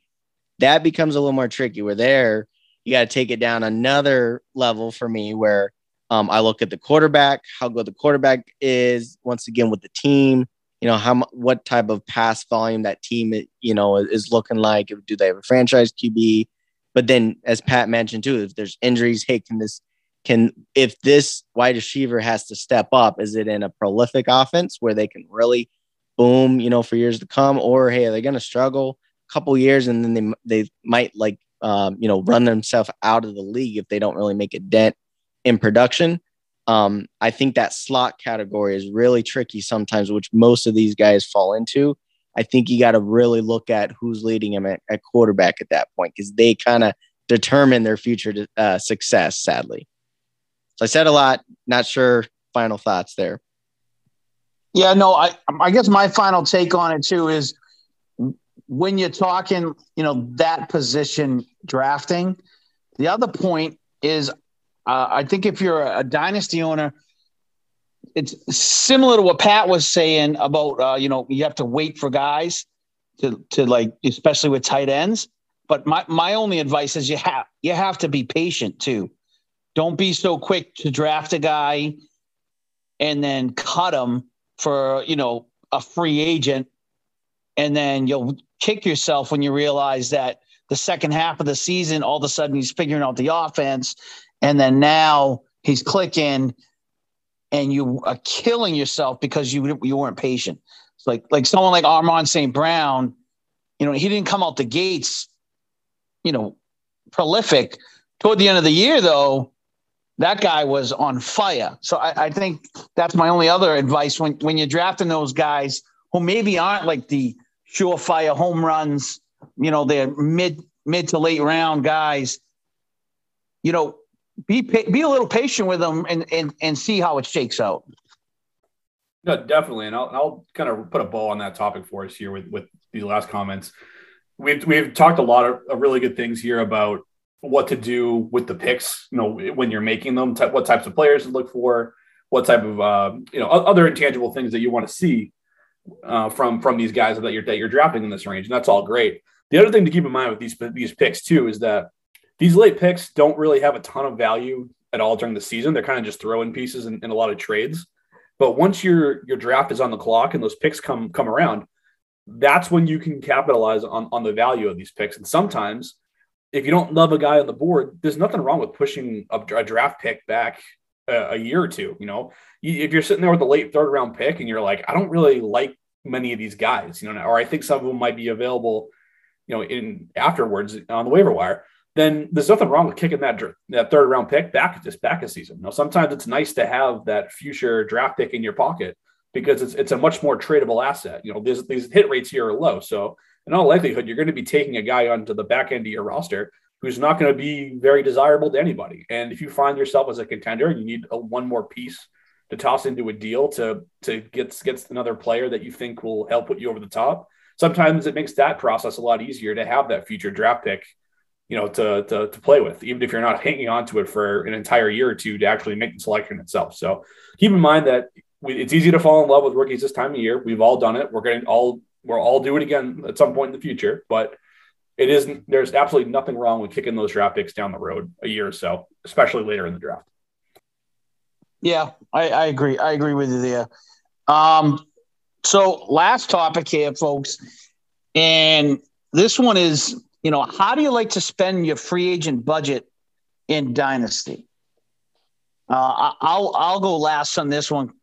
That becomes a little more tricky. Where there, you got to take it down another level for me where um, I look at the quarterback, how good the quarterback is. Once again, with the team, you know how what type of pass volume that team you know is looking like. Do they have a franchise QB? But then, as Pat mentioned too, if there's injuries, hey, can this can if this wide receiver has to step up, is it in a prolific offense where they can really boom, you know, for years to come, or hey, are they going to struggle couple years and then they they might like um, you know run themselves out of the league if they don't really make a dent in production. Um, I think that slot category is really tricky sometimes, which most of these guys fall into. I think you got to really look at who's leading them at, at quarterback at that point because they kind of determine their future uh, success. Sadly. So I said a lot. Not sure. Final thoughts there. Yeah, no, I I guess my final take on it too is when you're talking, you know, that position drafting, the other point is, uh, I think if you're a dynasty owner, it's similar to what Pat was saying about, uh, you know, you have to wait for guys to, to like, especially with tight ends. But my, my only advice is you have you have to be patient too. Don't be so quick to draft a guy and then cut him for you know a free agent, and then you'll kick yourself when you realize that the second half of the season, all of a sudden he's figuring out the offense, and then now he's clicking, and you are killing yourself because you you weren't patient. It's like like someone like Amon-Ra St. Brown, you know, he didn't come out the gates you know, prolific. Toward the end of the year, though, that guy was on fire. So I, I, think that's my only other advice when when you're drafting those guys who maybe aren't like the surefire home runs, you know, they're mid mid to late round guys. You know, be be a little patient with them and and and see how it shakes out. No, definitely, and I'll, I'll kind of put a ball on that topic for us here with with these last comments we've we've talked a lot of, of, really good things here about what to do with the picks. You know, when you're making them, what types of players to look for, what type of uh, you know other intangible things that you want to see uh, from from these guys that you're that you're drafting in this range, and that's all great. The other thing to keep in mind with these these picks too is that these late picks don't really have a ton of value at all during the season. They're kind of just throwing pieces in, in a lot of trades. But once your your draft is on the clock and those picks come come around, that's when you can capitalize on, on the value of these picks. And sometimes, if you don't love a guy on the board, there's nothing wrong with pushing a, a draft pick back a, year or two. You know, if you're sitting there with a late third round pick and you're like, I don't really like many of these guys, you know, or I think some of them might be available, you know, in afterwards on the waiver wire. Then there's nothing wrong with kicking that that third round pick back just back a season. You Now, sometimes it's nice to have that future draft pick in your pocket because it's it's a much more tradable asset. You know, these these hit rates here are low, so in all likelihood, you're going to be taking a guy onto the back end of your roster who's not going to be very desirable to anybody. And if you find yourself as a contender and you need a, one more piece to toss into a deal to to get get another player that you think will help put you over the top, sometimes it makes that process a lot easier to have that future draft pick you know to, to to play with even if you're not hanging on to it for an entire year or two to actually make the selection itself so keep in mind that we, it's easy to fall in love with rookies this time of year. We've all done it. We're going to all we'll all do it again at some point in the future. But it isn't. There's absolutely nothing wrong with kicking those draft picks down the road a year or so, especially later in the draft. Yeah, I, I agree. I agree with you there. Um, so last topic here, folks, and this one is, you know, how do you like to spend your free agent budget in Dynasty? Uh, I'll I'll go last on this one.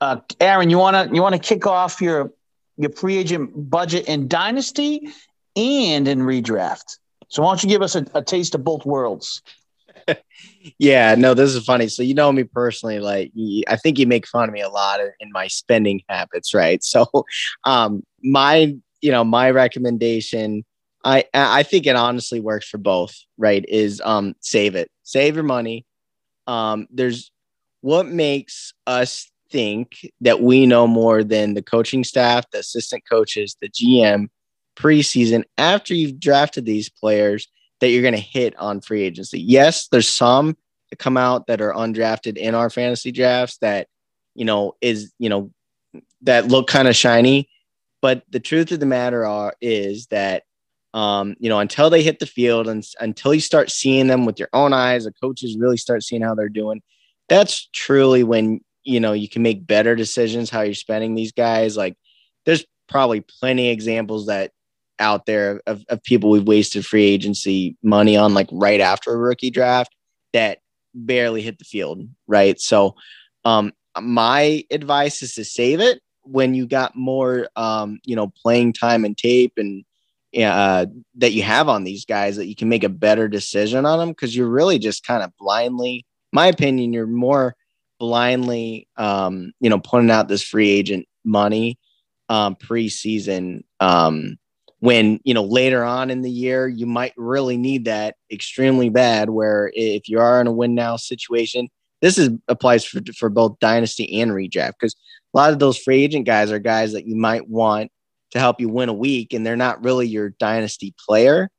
Uh, Aaron, you wanna you wanna kick off your your free agent budget in dynasty and in redraft. So why don't you give us a, a taste of both worlds? yeah, no, this is funny. So you know me personally, like I think you make fun of me a lot in my spending habits, right? So, um, my you know my recommendation, I I think it honestly works for both, right? Is um save it, save your money, um, there's what makes us think that we know more than the coaching staff, the assistant coaches, the GM preseason after you've drafted these players that you're going to hit on free agency. Yes, there's some that come out that are undrafted in our fantasy drafts that, you know, is, you know, that look kind of shiny. But the truth of the matter are, is that um, you know, until they hit the field and until you start seeing them with your own eyes, the coaches really start seeing how they're doing. That's truly when, you know, you can make better decisions how you're spending these guys. Like there's probably plenty examples that out there of, of people we've wasted free agency money on like right after a rookie draft that barely hit the field. Right. So, um, my advice is to save it when you got more, um, you know, playing time and tape and, uh, that you have on these guys that you can make a better decision on them because you're really just kind of blindly, my opinion, you're more blindly, um, you know, putting out this free agent money um, preseason. Um, when you know later on in the year you might really need that extremely bad. Where if you are in a win now situation, this is applies for for both dynasty and redraft because a lot of those free agent guys are guys that you might want to help you win a week, and they're not really your dynasty player.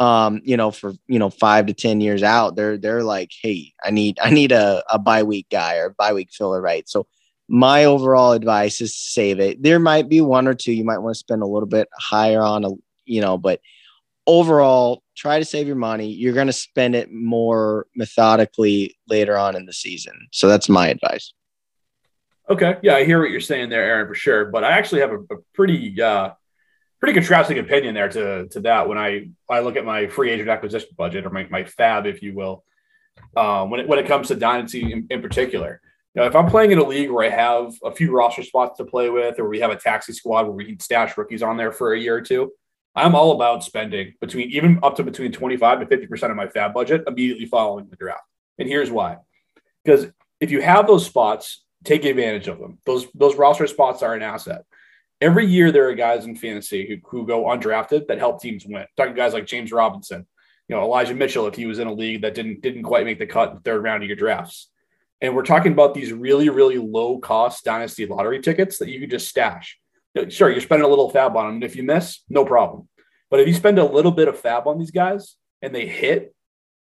Um, you know, for you know five to ten years out, they're they're like, hey, I need I need a, a bye week guy or bye week filler, right? So my overall advice is save it. There might be one or two you might want to spend a little bit higher on, a, you know, but overall, try to save your money. You're going to spend it more methodically later on in the season. So that's my advice. Okay, yeah, I hear what you're saying there, Aaron, for sure. But I actually have a, a pretty, uh, pretty contrasting opinion there to to that when I I look at my free agent acquisition budget or my, my FAAB, if you will, um, when it when it comes to dynasty in, in particular. Know, if I'm playing in a league where I have a few roster spots to play with, or we have a taxi squad where we can stash rookies on there for a year or two, I'm all about spending between even up to between 25 to 50 percent of my FAAB budget immediately following the draft. And here's why: because if you have those spots take advantage of them. Those those roster spots are an asset. Every year there are guys in fantasy who, who go undrafted that help teams win. Talking guys like James Robinson, you know, Elijah Mitchell, if he was in a league that didn't didn't quite make the cut in the third round of your drafts. And we're talking about these really, really low cost dynasty lottery tickets that you could just stash. Sure, you're spending a little FAAB on them. And if you miss, no problem. But if you spend a little bit of FAAB on these guys and they hit,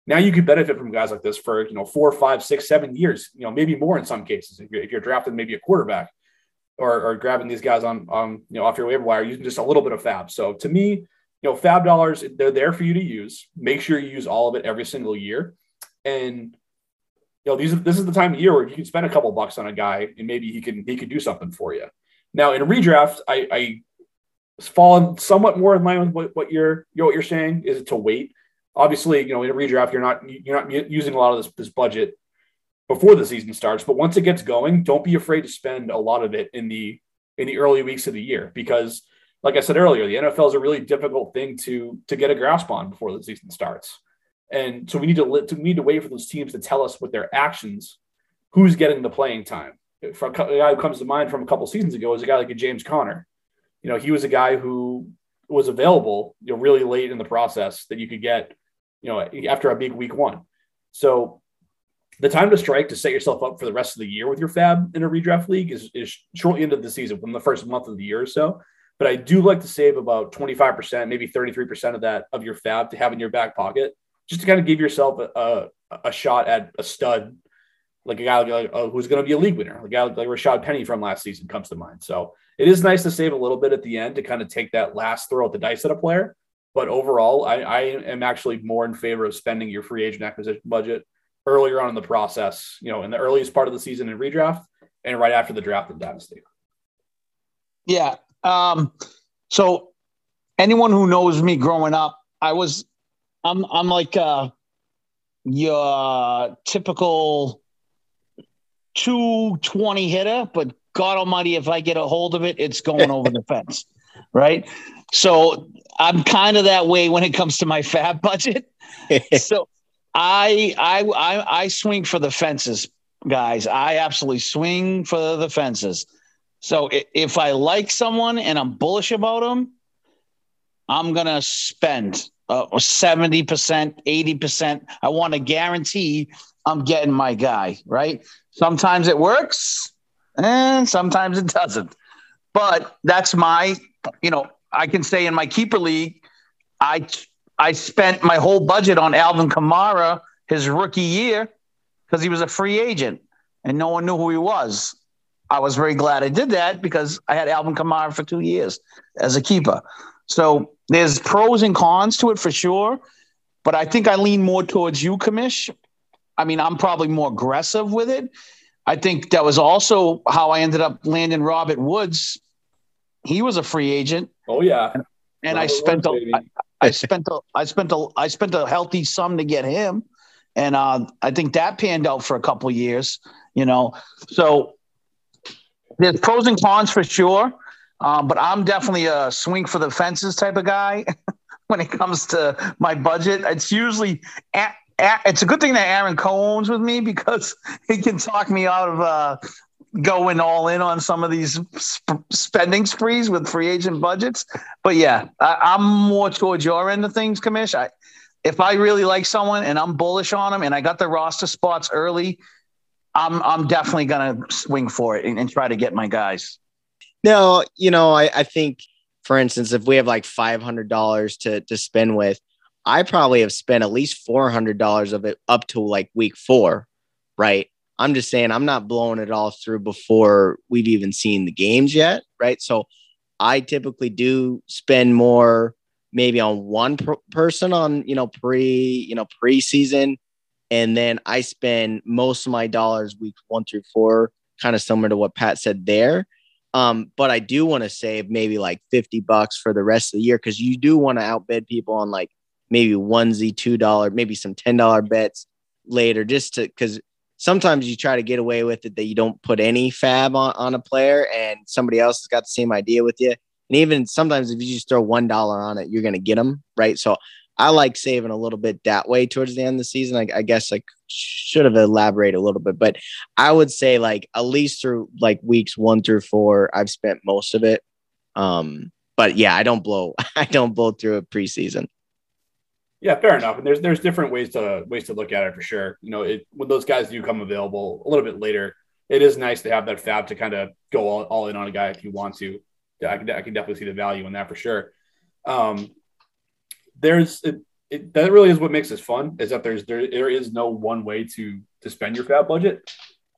now you could benefit from guys like this for you know four, five, six, seven years. You know, maybe more in some cases. If you're, if you're drafting maybe a quarterback, or, or grabbing these guys on on you know off your waiver wire using just a little bit of FAAB. So to me, you know, FAAB dollars they're there for you to use. Make sure you use all of it every single year, and you know these are, this is the time of year where you can spend a couple bucks on a guy and maybe he can he could do something for you. Now in a redraft, I, I fallen somewhat more in line with what, what you're you know, what you're saying is to wait obviously, you know, in a redraft, you're not you're not using a lot of this, this budget before the season starts. But once it gets going, don't be afraid to spend a lot of it in the in the early weeks of the year because, like I said earlier, the NFL is a really difficult thing to to get a grasp on before the season starts. And so we need to, we need to wait for those teams to tell us with their actions who's getting the playing time. A guy who comes to mind from a couple seasons ago is a guy like a James Conner. You know, he was a guy who was available you know, really late in the process that you could get you know, after a big week one. So the time to strike to set yourself up for the rest of the year with your FAAB in a redraft league is, is shortly into the season, from the first month of the year or so. But I do like to save about 25%, maybe 33% of that of your FAAB to have in your back pocket, just to kind of give yourself a, a, a shot at a stud, like a guy like, uh, who's going to be a league winner. A guy like Rashaad Penny from last season comes to mind. So it is nice to save a little bit at the end to kind of take that last throw at the dice at a player. But overall, I, I am actually more in favor of spending your free agent acquisition budget earlier on in the process, you know, in the earliest part of the season in redraft and right after the draft in Dynasty. Yeah. Um, so anyone who knows me growing up, I was I'm I'm like uh your typical 220 hitter, but God almighty, if I get a hold of it, it's going over the fence. Right. So I'm kind of that way when it comes to my FAAB budget. so I, I I I swing for the fences, guys. I absolutely swing for the fences. So if I like someone and I'm bullish about them, I'm gonna spend Uh, seventy percent, eighty percent. I want to guarantee I'm getting my guy. Right? Sometimes it works, and sometimes it doesn't. But that's my, you know, I can say in my keeper league, I I spent my whole budget on Alvin Kamara his rookie year because he was a free agent and no one knew who he was. I was very glad I did that because I had Alvin Kamara for two years as a keeper. So there's pros and cons to it for sure, but I think I lean more towards you, Commish. I mean, I'm probably more aggressive with it. I think that was also how I ended up landing Robert Woods he was a free agent. Oh yeah. And, and I spent a, I, I spent a, I spent a, I spent a healthy sum to get him, and uh, I think that panned out for a couple years. You know, so there's pros and cons for sure, um, but I'm definitely a swing for the fences type of guy when it comes to my budget. It's usually. At, it's a good thing that Aaron co-owns with me because he can talk me out of uh, going all in on some of these sp- spending sprees with free agent budgets. But yeah, I, am more towards your end of things, Commish. I, if I really like someone and I'm bullish on them and I got the roster spots early, I'm I'm definitely gonna swing for it and, and try to get my guys. No, you know, I, I think for instance, if we have like five hundred dollars to to spend with, I probably have spent at least four hundred dollars of it up to like week four, right? I'm just saying I'm not blowing it all through before we've even seen the games yet, right? So I typically do spend more maybe on one per- person on you know pre you know preseason, and then I spend most of my dollars weeks one through four, kind of similar to what Pat said there. Um, but I do want to save maybe like 50 bucks for the rest of the year because you do want to outbid people on like maybe onesie, two dollar, maybe some ten dollar bets later, just to because sometimes you try to get away with it that you don't put any FAAB on, on a player and somebody else has got the same idea with you. And even sometimes if you just throw one dollar on it, you're gonna get them right. So I like saving a little bit that way towards the end of the season. I, I guess I should have elaborated a little bit, but I would say like at least through like weeks one through four, I've spent most of it. Um, but yeah, I don't blow. I don't blow through a preseason. Yeah, fair enough. And there's there's different ways to ways to look at it for sure. You know, it, when those guys do come available a little bit later, it is nice to have that FAAB to kind of go all, all in on a guy if you want to. Yeah, I can I can definitely see the value in that for sure. Um, there's it, it, that really is what makes this fun is that there's there there is no one way to to spend your FAAB budget.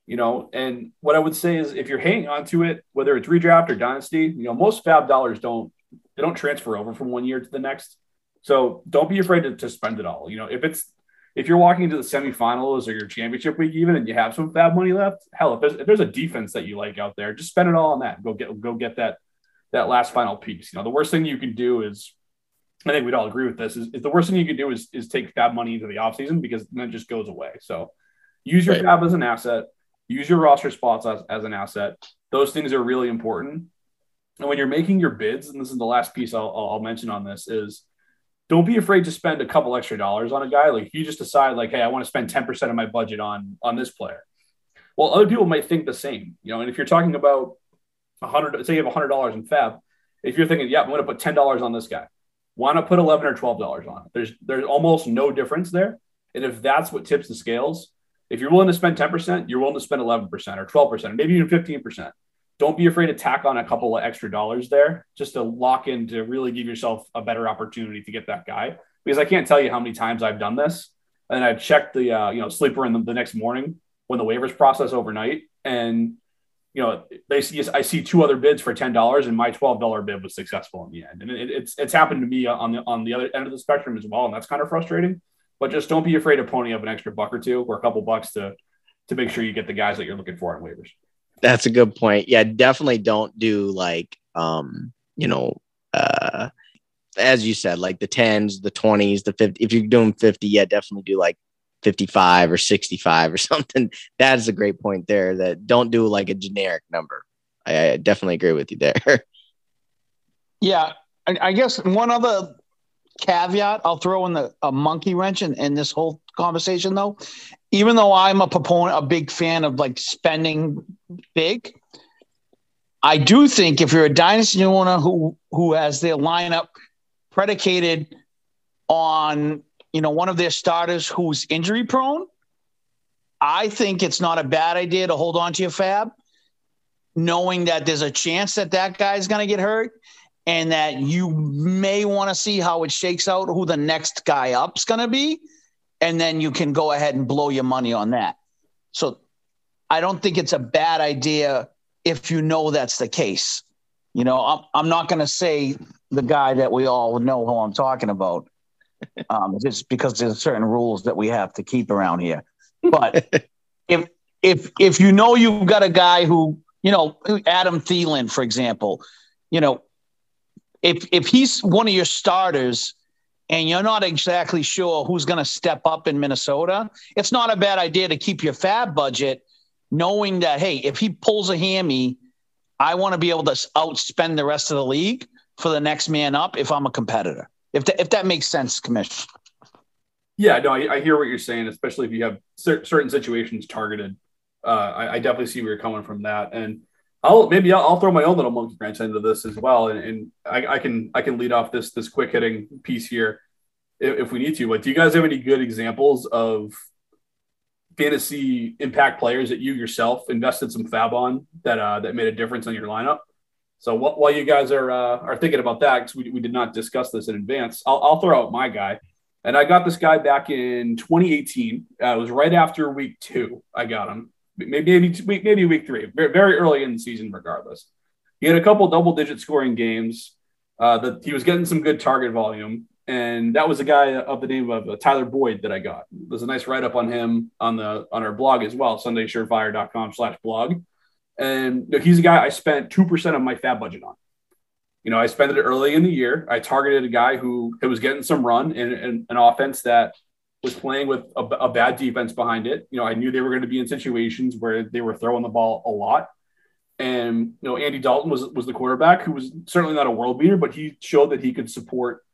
You know, and what I would say is if you're hanging on to it, whether it's redraft or dynasty, you know, most FAAB dollars don't they don't transfer over from one year to the next. So don't be afraid to, to spend it all. You know, if it's if you're walking into the semifinals or your championship week even and you have some fab money left, hell, if there's if there's a defense that you like out there, just spend it all on that. Go get go get that that last final piece. You know, the worst thing you can do is I think we'd all agree with this is, is the worst thing you can do is is take FAAB money into the offseason because then it just goes away. So use your right. FAAB as an asset, use your roster spots as, as an asset. Those things are really important. And when you're making your bids, and this is the last piece I'll, I'll mention on this is don't be afraid to spend a couple extra dollars on a guy. Like you just decide like, hey, I want to spend 10% of my budget on on this player. Well, other people might think the same, you know, and if you're talking about hundred, say you have hundred dollars in FAAB, if you're thinking, yeah, I'm going to put ten dollars on this guy, why not put eleven or twelve dollars on it? There's there's almost no difference there, and if that's what tips the scales, if you're willing to spend ten percent, you're willing to spend eleven percent or twelve percent, maybe even fifteen percent don't be afraid to tack on a couple of extra dollars there just to lock in to really give yourself a better opportunity to get that guy. Because I can't tell you how many times I've done this. And I've checked the uh, you know sleeper in the, the next morning when the waivers process overnight, and you know they see I see two other bids for ten dollars, and my twelve dollar bid was successful in the end. And it, it's it's happened to me on the on the other end of the spectrum as well, and that's kind of frustrating. But just don't be afraid to pony up an extra buck or two or a couple bucks to to make sure you get the guys that you're looking for on waivers. That's a good point. Yeah, definitely don't do like um, you know, uh as you said, like the tens, the twenties, the fifty. If you're doing fifty, yeah, definitely do like 55 or 65 or something. That is a great point there. That don't do like a generic number. I, I definitely agree with you there. Yeah, I, I, guess one other caveat I'll throw in the a monkey wrench in, in this whole conversation though even though I'm a proponent, a big fan of like spending big, I do think if you're a dynasty owner who who has their lineup predicated on you know one of their starters who's injury prone, I think it's not a bad idea to hold on to your FAAB, knowing that there's a chance that that guy's going to get hurt, and that you may want to see how it shakes out, who the next guy up's going to be and then you can go ahead and blow your money on that. So I don't think it's a bad idea if you know that's the case. You know, I'm, I'm not going to say the guy that we all know who I'm talking about, um, just because there's certain rules that we have to keep around here. But if if if you know you've got a guy who, you know, Adam Thielen, for example, you know, if if he's one of your starters and you're not exactly sure who's going to step up in Minnesota, it's not a bad idea to keep your FAAB budget knowing that, hey, if he pulls a hammy, I want to be able to outspend the rest of the league for the next man up if I'm a competitor. If, th- if that makes sense, Commission. Yeah, no, I, I, hear what you're saying, especially if you have cer- certain situations targeted. Uh, I, I, definitely see where you're coming from that. And I'll maybe I'll, I'll, throw my own little monkey wrench into this as well, and, and I, I, can I can lead off this this quick hitting piece here if, if we need to. But do you guys have any good examples of fantasy impact players that you yourself invested some FAAB on that uh, that made a difference on your lineup? So wh- while you guys are uh, are thinking about that, because we, we did not discuss this in advance, I'll, I'll throw out my guy. And I got this guy back in 2018. Uh, it was right after week two. I got him. Maybe maybe week maybe week three. Very, very early in the season, regardless. He had a couple double digit scoring games. Uh, that he was getting some good target volume, and that was a guy of the name of uh, Tyler Boyd that I got. There's a nice write up on him on the on our blog as well, SundaySureFire.com/blog. And you know, he's a guy I spent two percent of my FAAB budget on. You know, I spent it early in the year. I targeted a guy who, who was getting some run in an offense that was playing with a, a, bad defense behind it. You know, I knew they were going to be in situations where they were throwing the ball a lot. And you know, Andy Dalton was was the quarterback who was certainly not a world beater, but he showed that he could support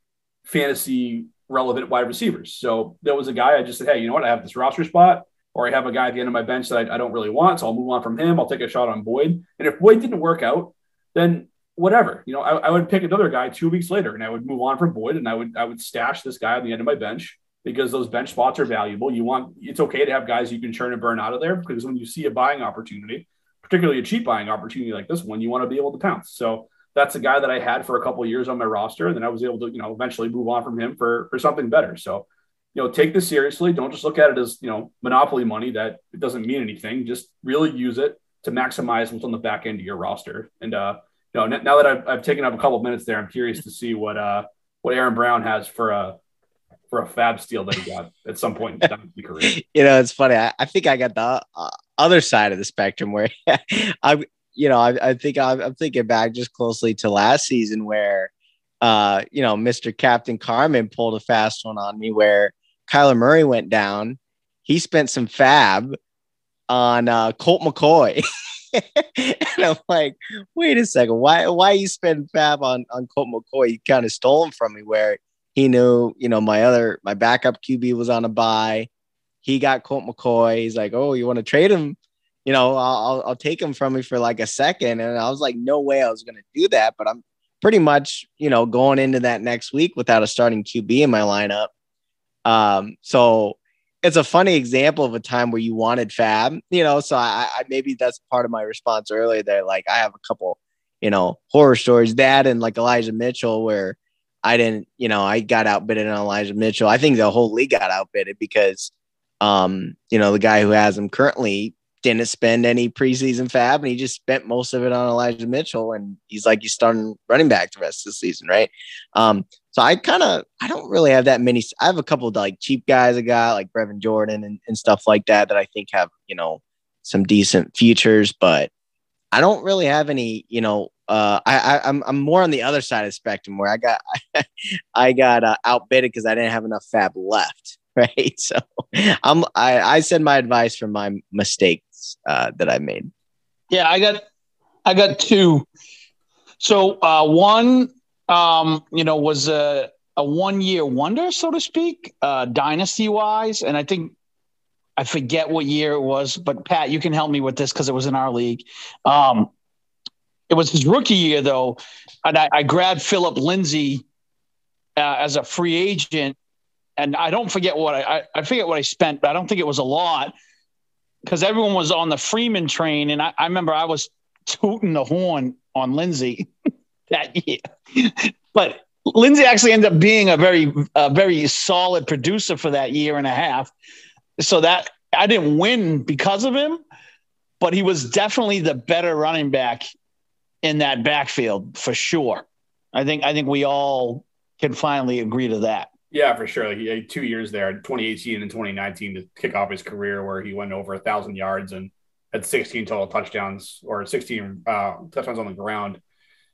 fantasy relevant wide receivers. So there was a guy I just said, hey, you know what? I have this roster spot, or I have a guy at the end of my bench that I, I don't really want, so I'll move on from him. I'll take a shot on Boyd. And if Boyd didn't work out, then whatever. You know, I, I, would pick another guy two weeks later and I would move on from Boyd and I would I would stash this guy on the end of my bench because those bench spots are valuable. You want it's okay to have guys you can churn and burn out of there because when you see a buying opportunity, particularly a cheap buying opportunity like this one, you want to be able to pounce. So that's a guy that I had for a couple years on my roster, and then I was able to, you know, eventually move on from him for for something better. So, you know, take this seriously. Don't just look at it as, you know, monopoly money that it doesn't mean anything. Just really use it to maximize what's on the back end of your roster. And uh, you know, now that I've, I've taken up a couple of minutes there, I'm curious to see what uh what Aaron Brown has for a for a FAAB steal that he got at some point in his career. You know, it's funny. I, I think I got the uh, other side of the spectrum where I'm, you know, I, I think I'm, I'm thinking back just closely to last season where, uh, you know, Mr. Captain Carmen pulled a fast one on me where Kyler Murray went down. He spent some FAAB on uh, Colt McCoy. and I'm like, wait a second, why why you spend FAAB on on Colt McCoy? You kind of stole him from me where he knew, you know, my other my backup QB was on a buy. He got Colt McCoy. He's like, oh, you want to trade him? You know, I'll I'll take him from me for like a second. And I was like, no way I was gonna do that. But I'm pretty much, you know, going into that next week without a starting QB in my lineup. Um, so it's a funny example of a time where you wanted FAAB, you know. So I, I maybe that's part of my response earlier there. Like I have a couple, you know, horror stories. That and like Elijah Mitchell, where I didn't, you know, I got outbidded on Elijah Mitchell. I think the whole league got outbidded because, um, you know, the guy who has him currently didn't spend any preseason FAAB and he just spent most of it on Elijah Mitchell. And he's like, he's starting running back the rest of the season, right? Um, so I kind of, I don't really have that many. I have a couple of like cheap guys I got like Brevin Jordan and, and stuff like that that I think have, you know, some decent futures, but I don't really have any, you know, uh, I, I am I'm, I'm more on the other side of the spectrum where I got I got uh, because I didn't have enough FAAB left, right? So I'm I I said my advice from my uh, that I made. Yeah, I got I got two. So uh, one, um, you know, was a a one year wonder, so to speak, uh, dynasty wise, and I think I forget what year it was, but Pat, you can help me with this because it was in our league. Um, it was his rookie year though, and I, I grabbed Phillip Lindsay uh, as a free agent, and I don't forget what I, I I forget what I spent, but I don't think it was a lot because everyone was on the Freeman train, and I, I remember I was tooting the horn on Lindsay that year, but. Lindsay actually ended up being a very, a very solid producer for that year and a half. So that I didn't win because of him, but he was definitely the better running back in that backfield for sure. I think I think we all can finally agree to that. Yeah, for sure. Like he had two years there, 2018 and 2019, to kick off his career where he went over a thousand yards and had 16 total touchdowns or 16 uh, touchdowns on the ground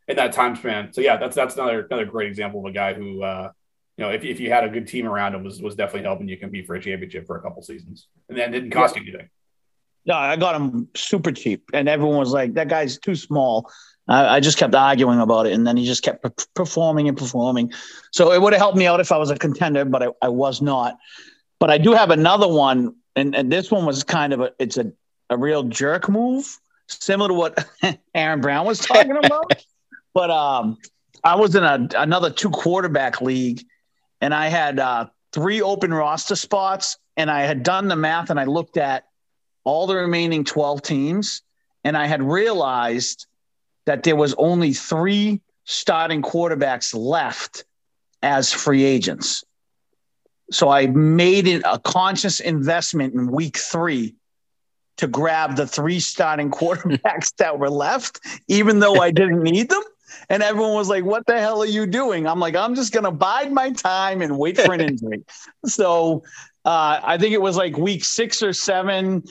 in that time span. So yeah, that's that's another another great example of a guy who uh, you know if, if you had a good team around him was was definitely helping you compete for a championship for a couple seasons, and then didn't cost yeah. you anything. No, I got him super cheap, and everyone was like, "That guy's too small." I, I, just kept arguing about it, and then he just kept performing and performing. So it would have helped me out if I was a contender, but I, I was not. But I do have another one, and, and this one was kind of a it's a, a real jerk move, similar to what Aaron Brown was talking about. but um, I was in a, another two quarterback league, and I had uh, three open roster spots, and I had done the math, and I looked at all the remaining twelve teams, and I had realized that there was only three starting quarterbacks left as free agents. So I made it a conscious investment in week three to grab the three starting quarterbacks that were left, even though I didn't need them. And everyone was like, What the hell are you doing? I'm like, I'm just going to bide my time and wait for an injury. so uh, I think it was like week six or seven.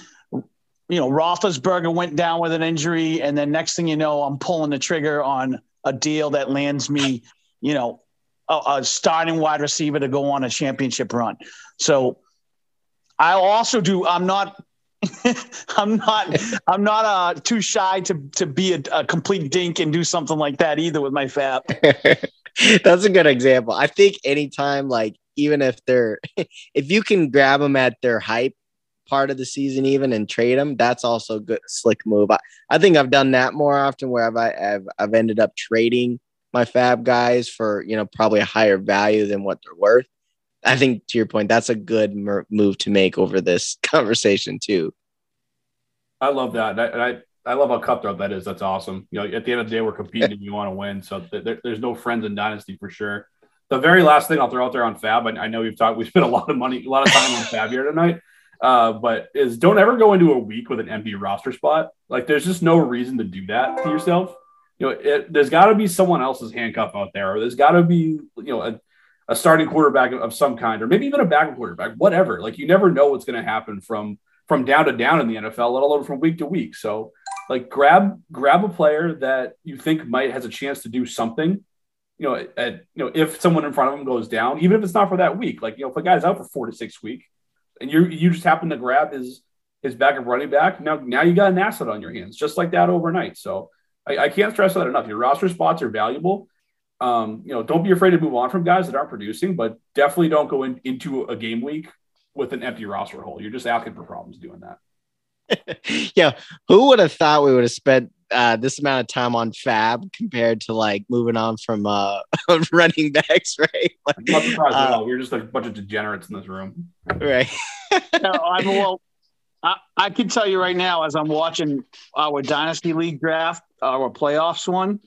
You know, Roethlisberger went down with an injury. And then next thing you know, I'm pulling the trigger on a deal that lands me, you know, a, a starting wide receiver to go on a championship run. So I also do, I'm not I'm not I'm not uh, too shy to to be a, a, complete dink and do something like that either with my FAAB. That's a good example. I think anytime like even if they're if you can grab them at their hype part of the season even and trade them, that's also a good slick move. I, I think I've done that more often where I've, I've I've ended up trading my FAAB guys for you know probably a higher value than what they're worth. I think to your point, that's a good move to make over this conversation too. I love that. And I, I, I love how cutthroat that is. That's awesome. You know, at the end of the day, we're competing and you want to win. So th- there, there's no friends in dynasty for sure. The very last thing I'll throw out there on FAAB, I, I know we've talked, we spent a lot of money, a lot of time on FAAB here tonight. Uh, but is don't ever go into a week with an empty roster spot. Like there's just no reason to do that to yourself. You know, it, there's got to be someone else's handcuff out there, or there's got to be you know a, a starting quarterback of some kind, or maybe even a backup quarterback, whatever. Like you never know what's going to happen from from down to down in the NFL, let alone from week to week. So like grab grab a player that you think might has a chance to do something. You know, at, you know, if someone in front of him goes down, even if it's not for that week, like you know, if a guy's out for four to six week, and you you just happen to grab his his backup running back, now now you got an asset on your hands, just like that overnight. So I, I can't stress that enough. Your roster spots are valuable. Um, you know, don't be afraid to move on from guys that aren't producing, but definitely don't go in, into a game week with an empty roster hole. You're just asking for problems doing that. yeah, who would have thought we would have spent uh, this amount of time on FAAB compared to like moving on from uh, running backs, right? Like, I'm not surprised uh, at all. We're just a bunch of degenerates in this room, right? no, I'm well. I, I can tell you right now, as I'm watching our dynasty league draft, our playoffs one,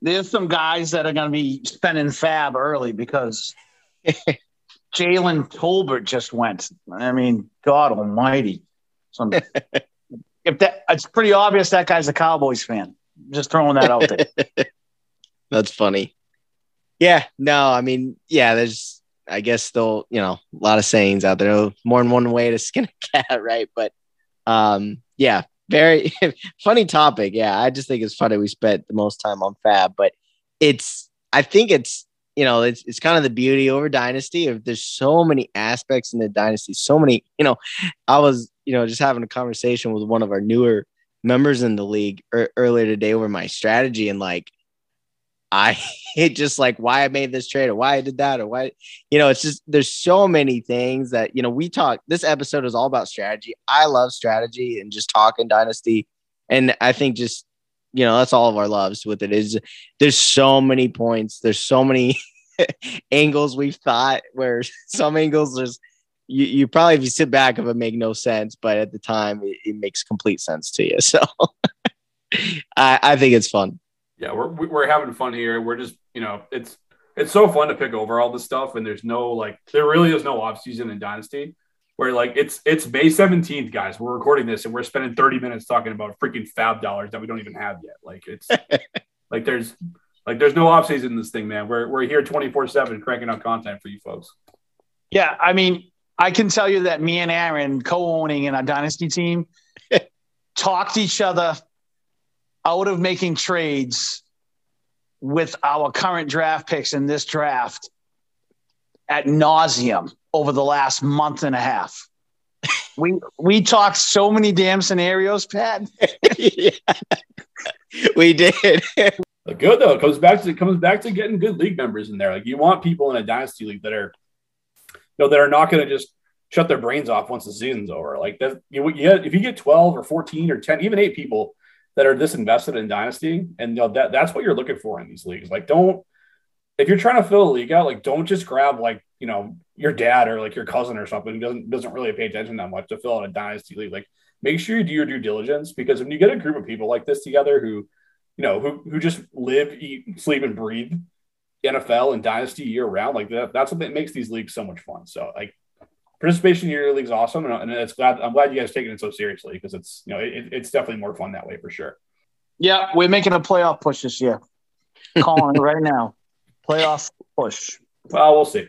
there's some guys that are going to be spending FAAB early because Jalen Tolbert just went. I mean, God Almighty! Some, if that, it's pretty obvious that guy's a Cowboys fan. Just throwing that out there. That's funny. Yeah, no, I mean, yeah, there's, I guess, still, you know, a lot of sayings out there. More than one way to skin a cat, right? But, um, yeah, very funny topic. Yeah, I just think it's funny we spent the most time on FAAB, but it's, I think it's you know, it's it's kind of the beauty over Dynasty. If there's so many aspects in the Dynasty, so many, you know, I was, you know, just having a conversation with one of our newer members in the league er- earlier today over my strategy, and like, I it just like why I made this trade or why I did that or why, you know, it's just there's so many things that you know we talk. This episode is all about strategy. I love strategy and just talking Dynasty, and I think just you know that's all of our loves with it is there's so many points there's so many angles we've thought where some angles there's you, you probably if you sit back of it would make no sense but at the time it, it makes complete sense to you so I, I think it's fun yeah we're, we're having fun here we're just you know it's it's so fun to pick over all this stuff and there's no like there really is no off season in dynasty where like it's it's May 17th, guys. We're recording this and we're spending 30 minutes talking about freaking FAAB dollars that we don't even have yet. Like it's like there's like there's no off season in this thing, man. We're we're here 24-7 cranking out content for you folks. Yeah, I mean, I can tell you that me and Aaron co-owning in our dynasty team talked each other out of making trades with our current draft picks in this draft at nauseum over the last month and a half. we we talked so many damn scenarios, Pat. yeah. We did. good though. It comes back to it comes back to getting good league members in there. Like you want people in a dynasty league that are, you know, that are not going to just shut their brains off once the season's over. Like that, you, you if you get twelve or fourteen or ten, even eight people that are this invested in dynasty, and you know, that that's what you're looking for in these leagues. Like don't if you're trying to fill a league out, like don't just grab like you know your dad or like your cousin or something who doesn't doesn't really pay attention that much to fill out a dynasty league. Like make sure you do your due diligence because when you get a group of people like this together who you know, who who just live, eat, sleep, and breathe NFL and dynasty year round. Like that, that's what makes these leagues so much fun. So like participation in your league is awesome, and, and it's glad I'm glad you guys taking it so seriously because it's you know it, it's definitely more fun that way for sure. Yeah, we're making a playoff push this year. Calling it right now, playoff push. Well, we'll see.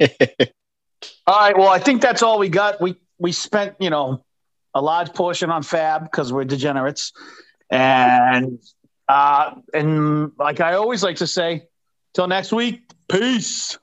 all right. Well, I think that's all we got. We we spent you know a large portion on FAAB because we're degenerates, and uh, and like I always like to say, till next week, peace.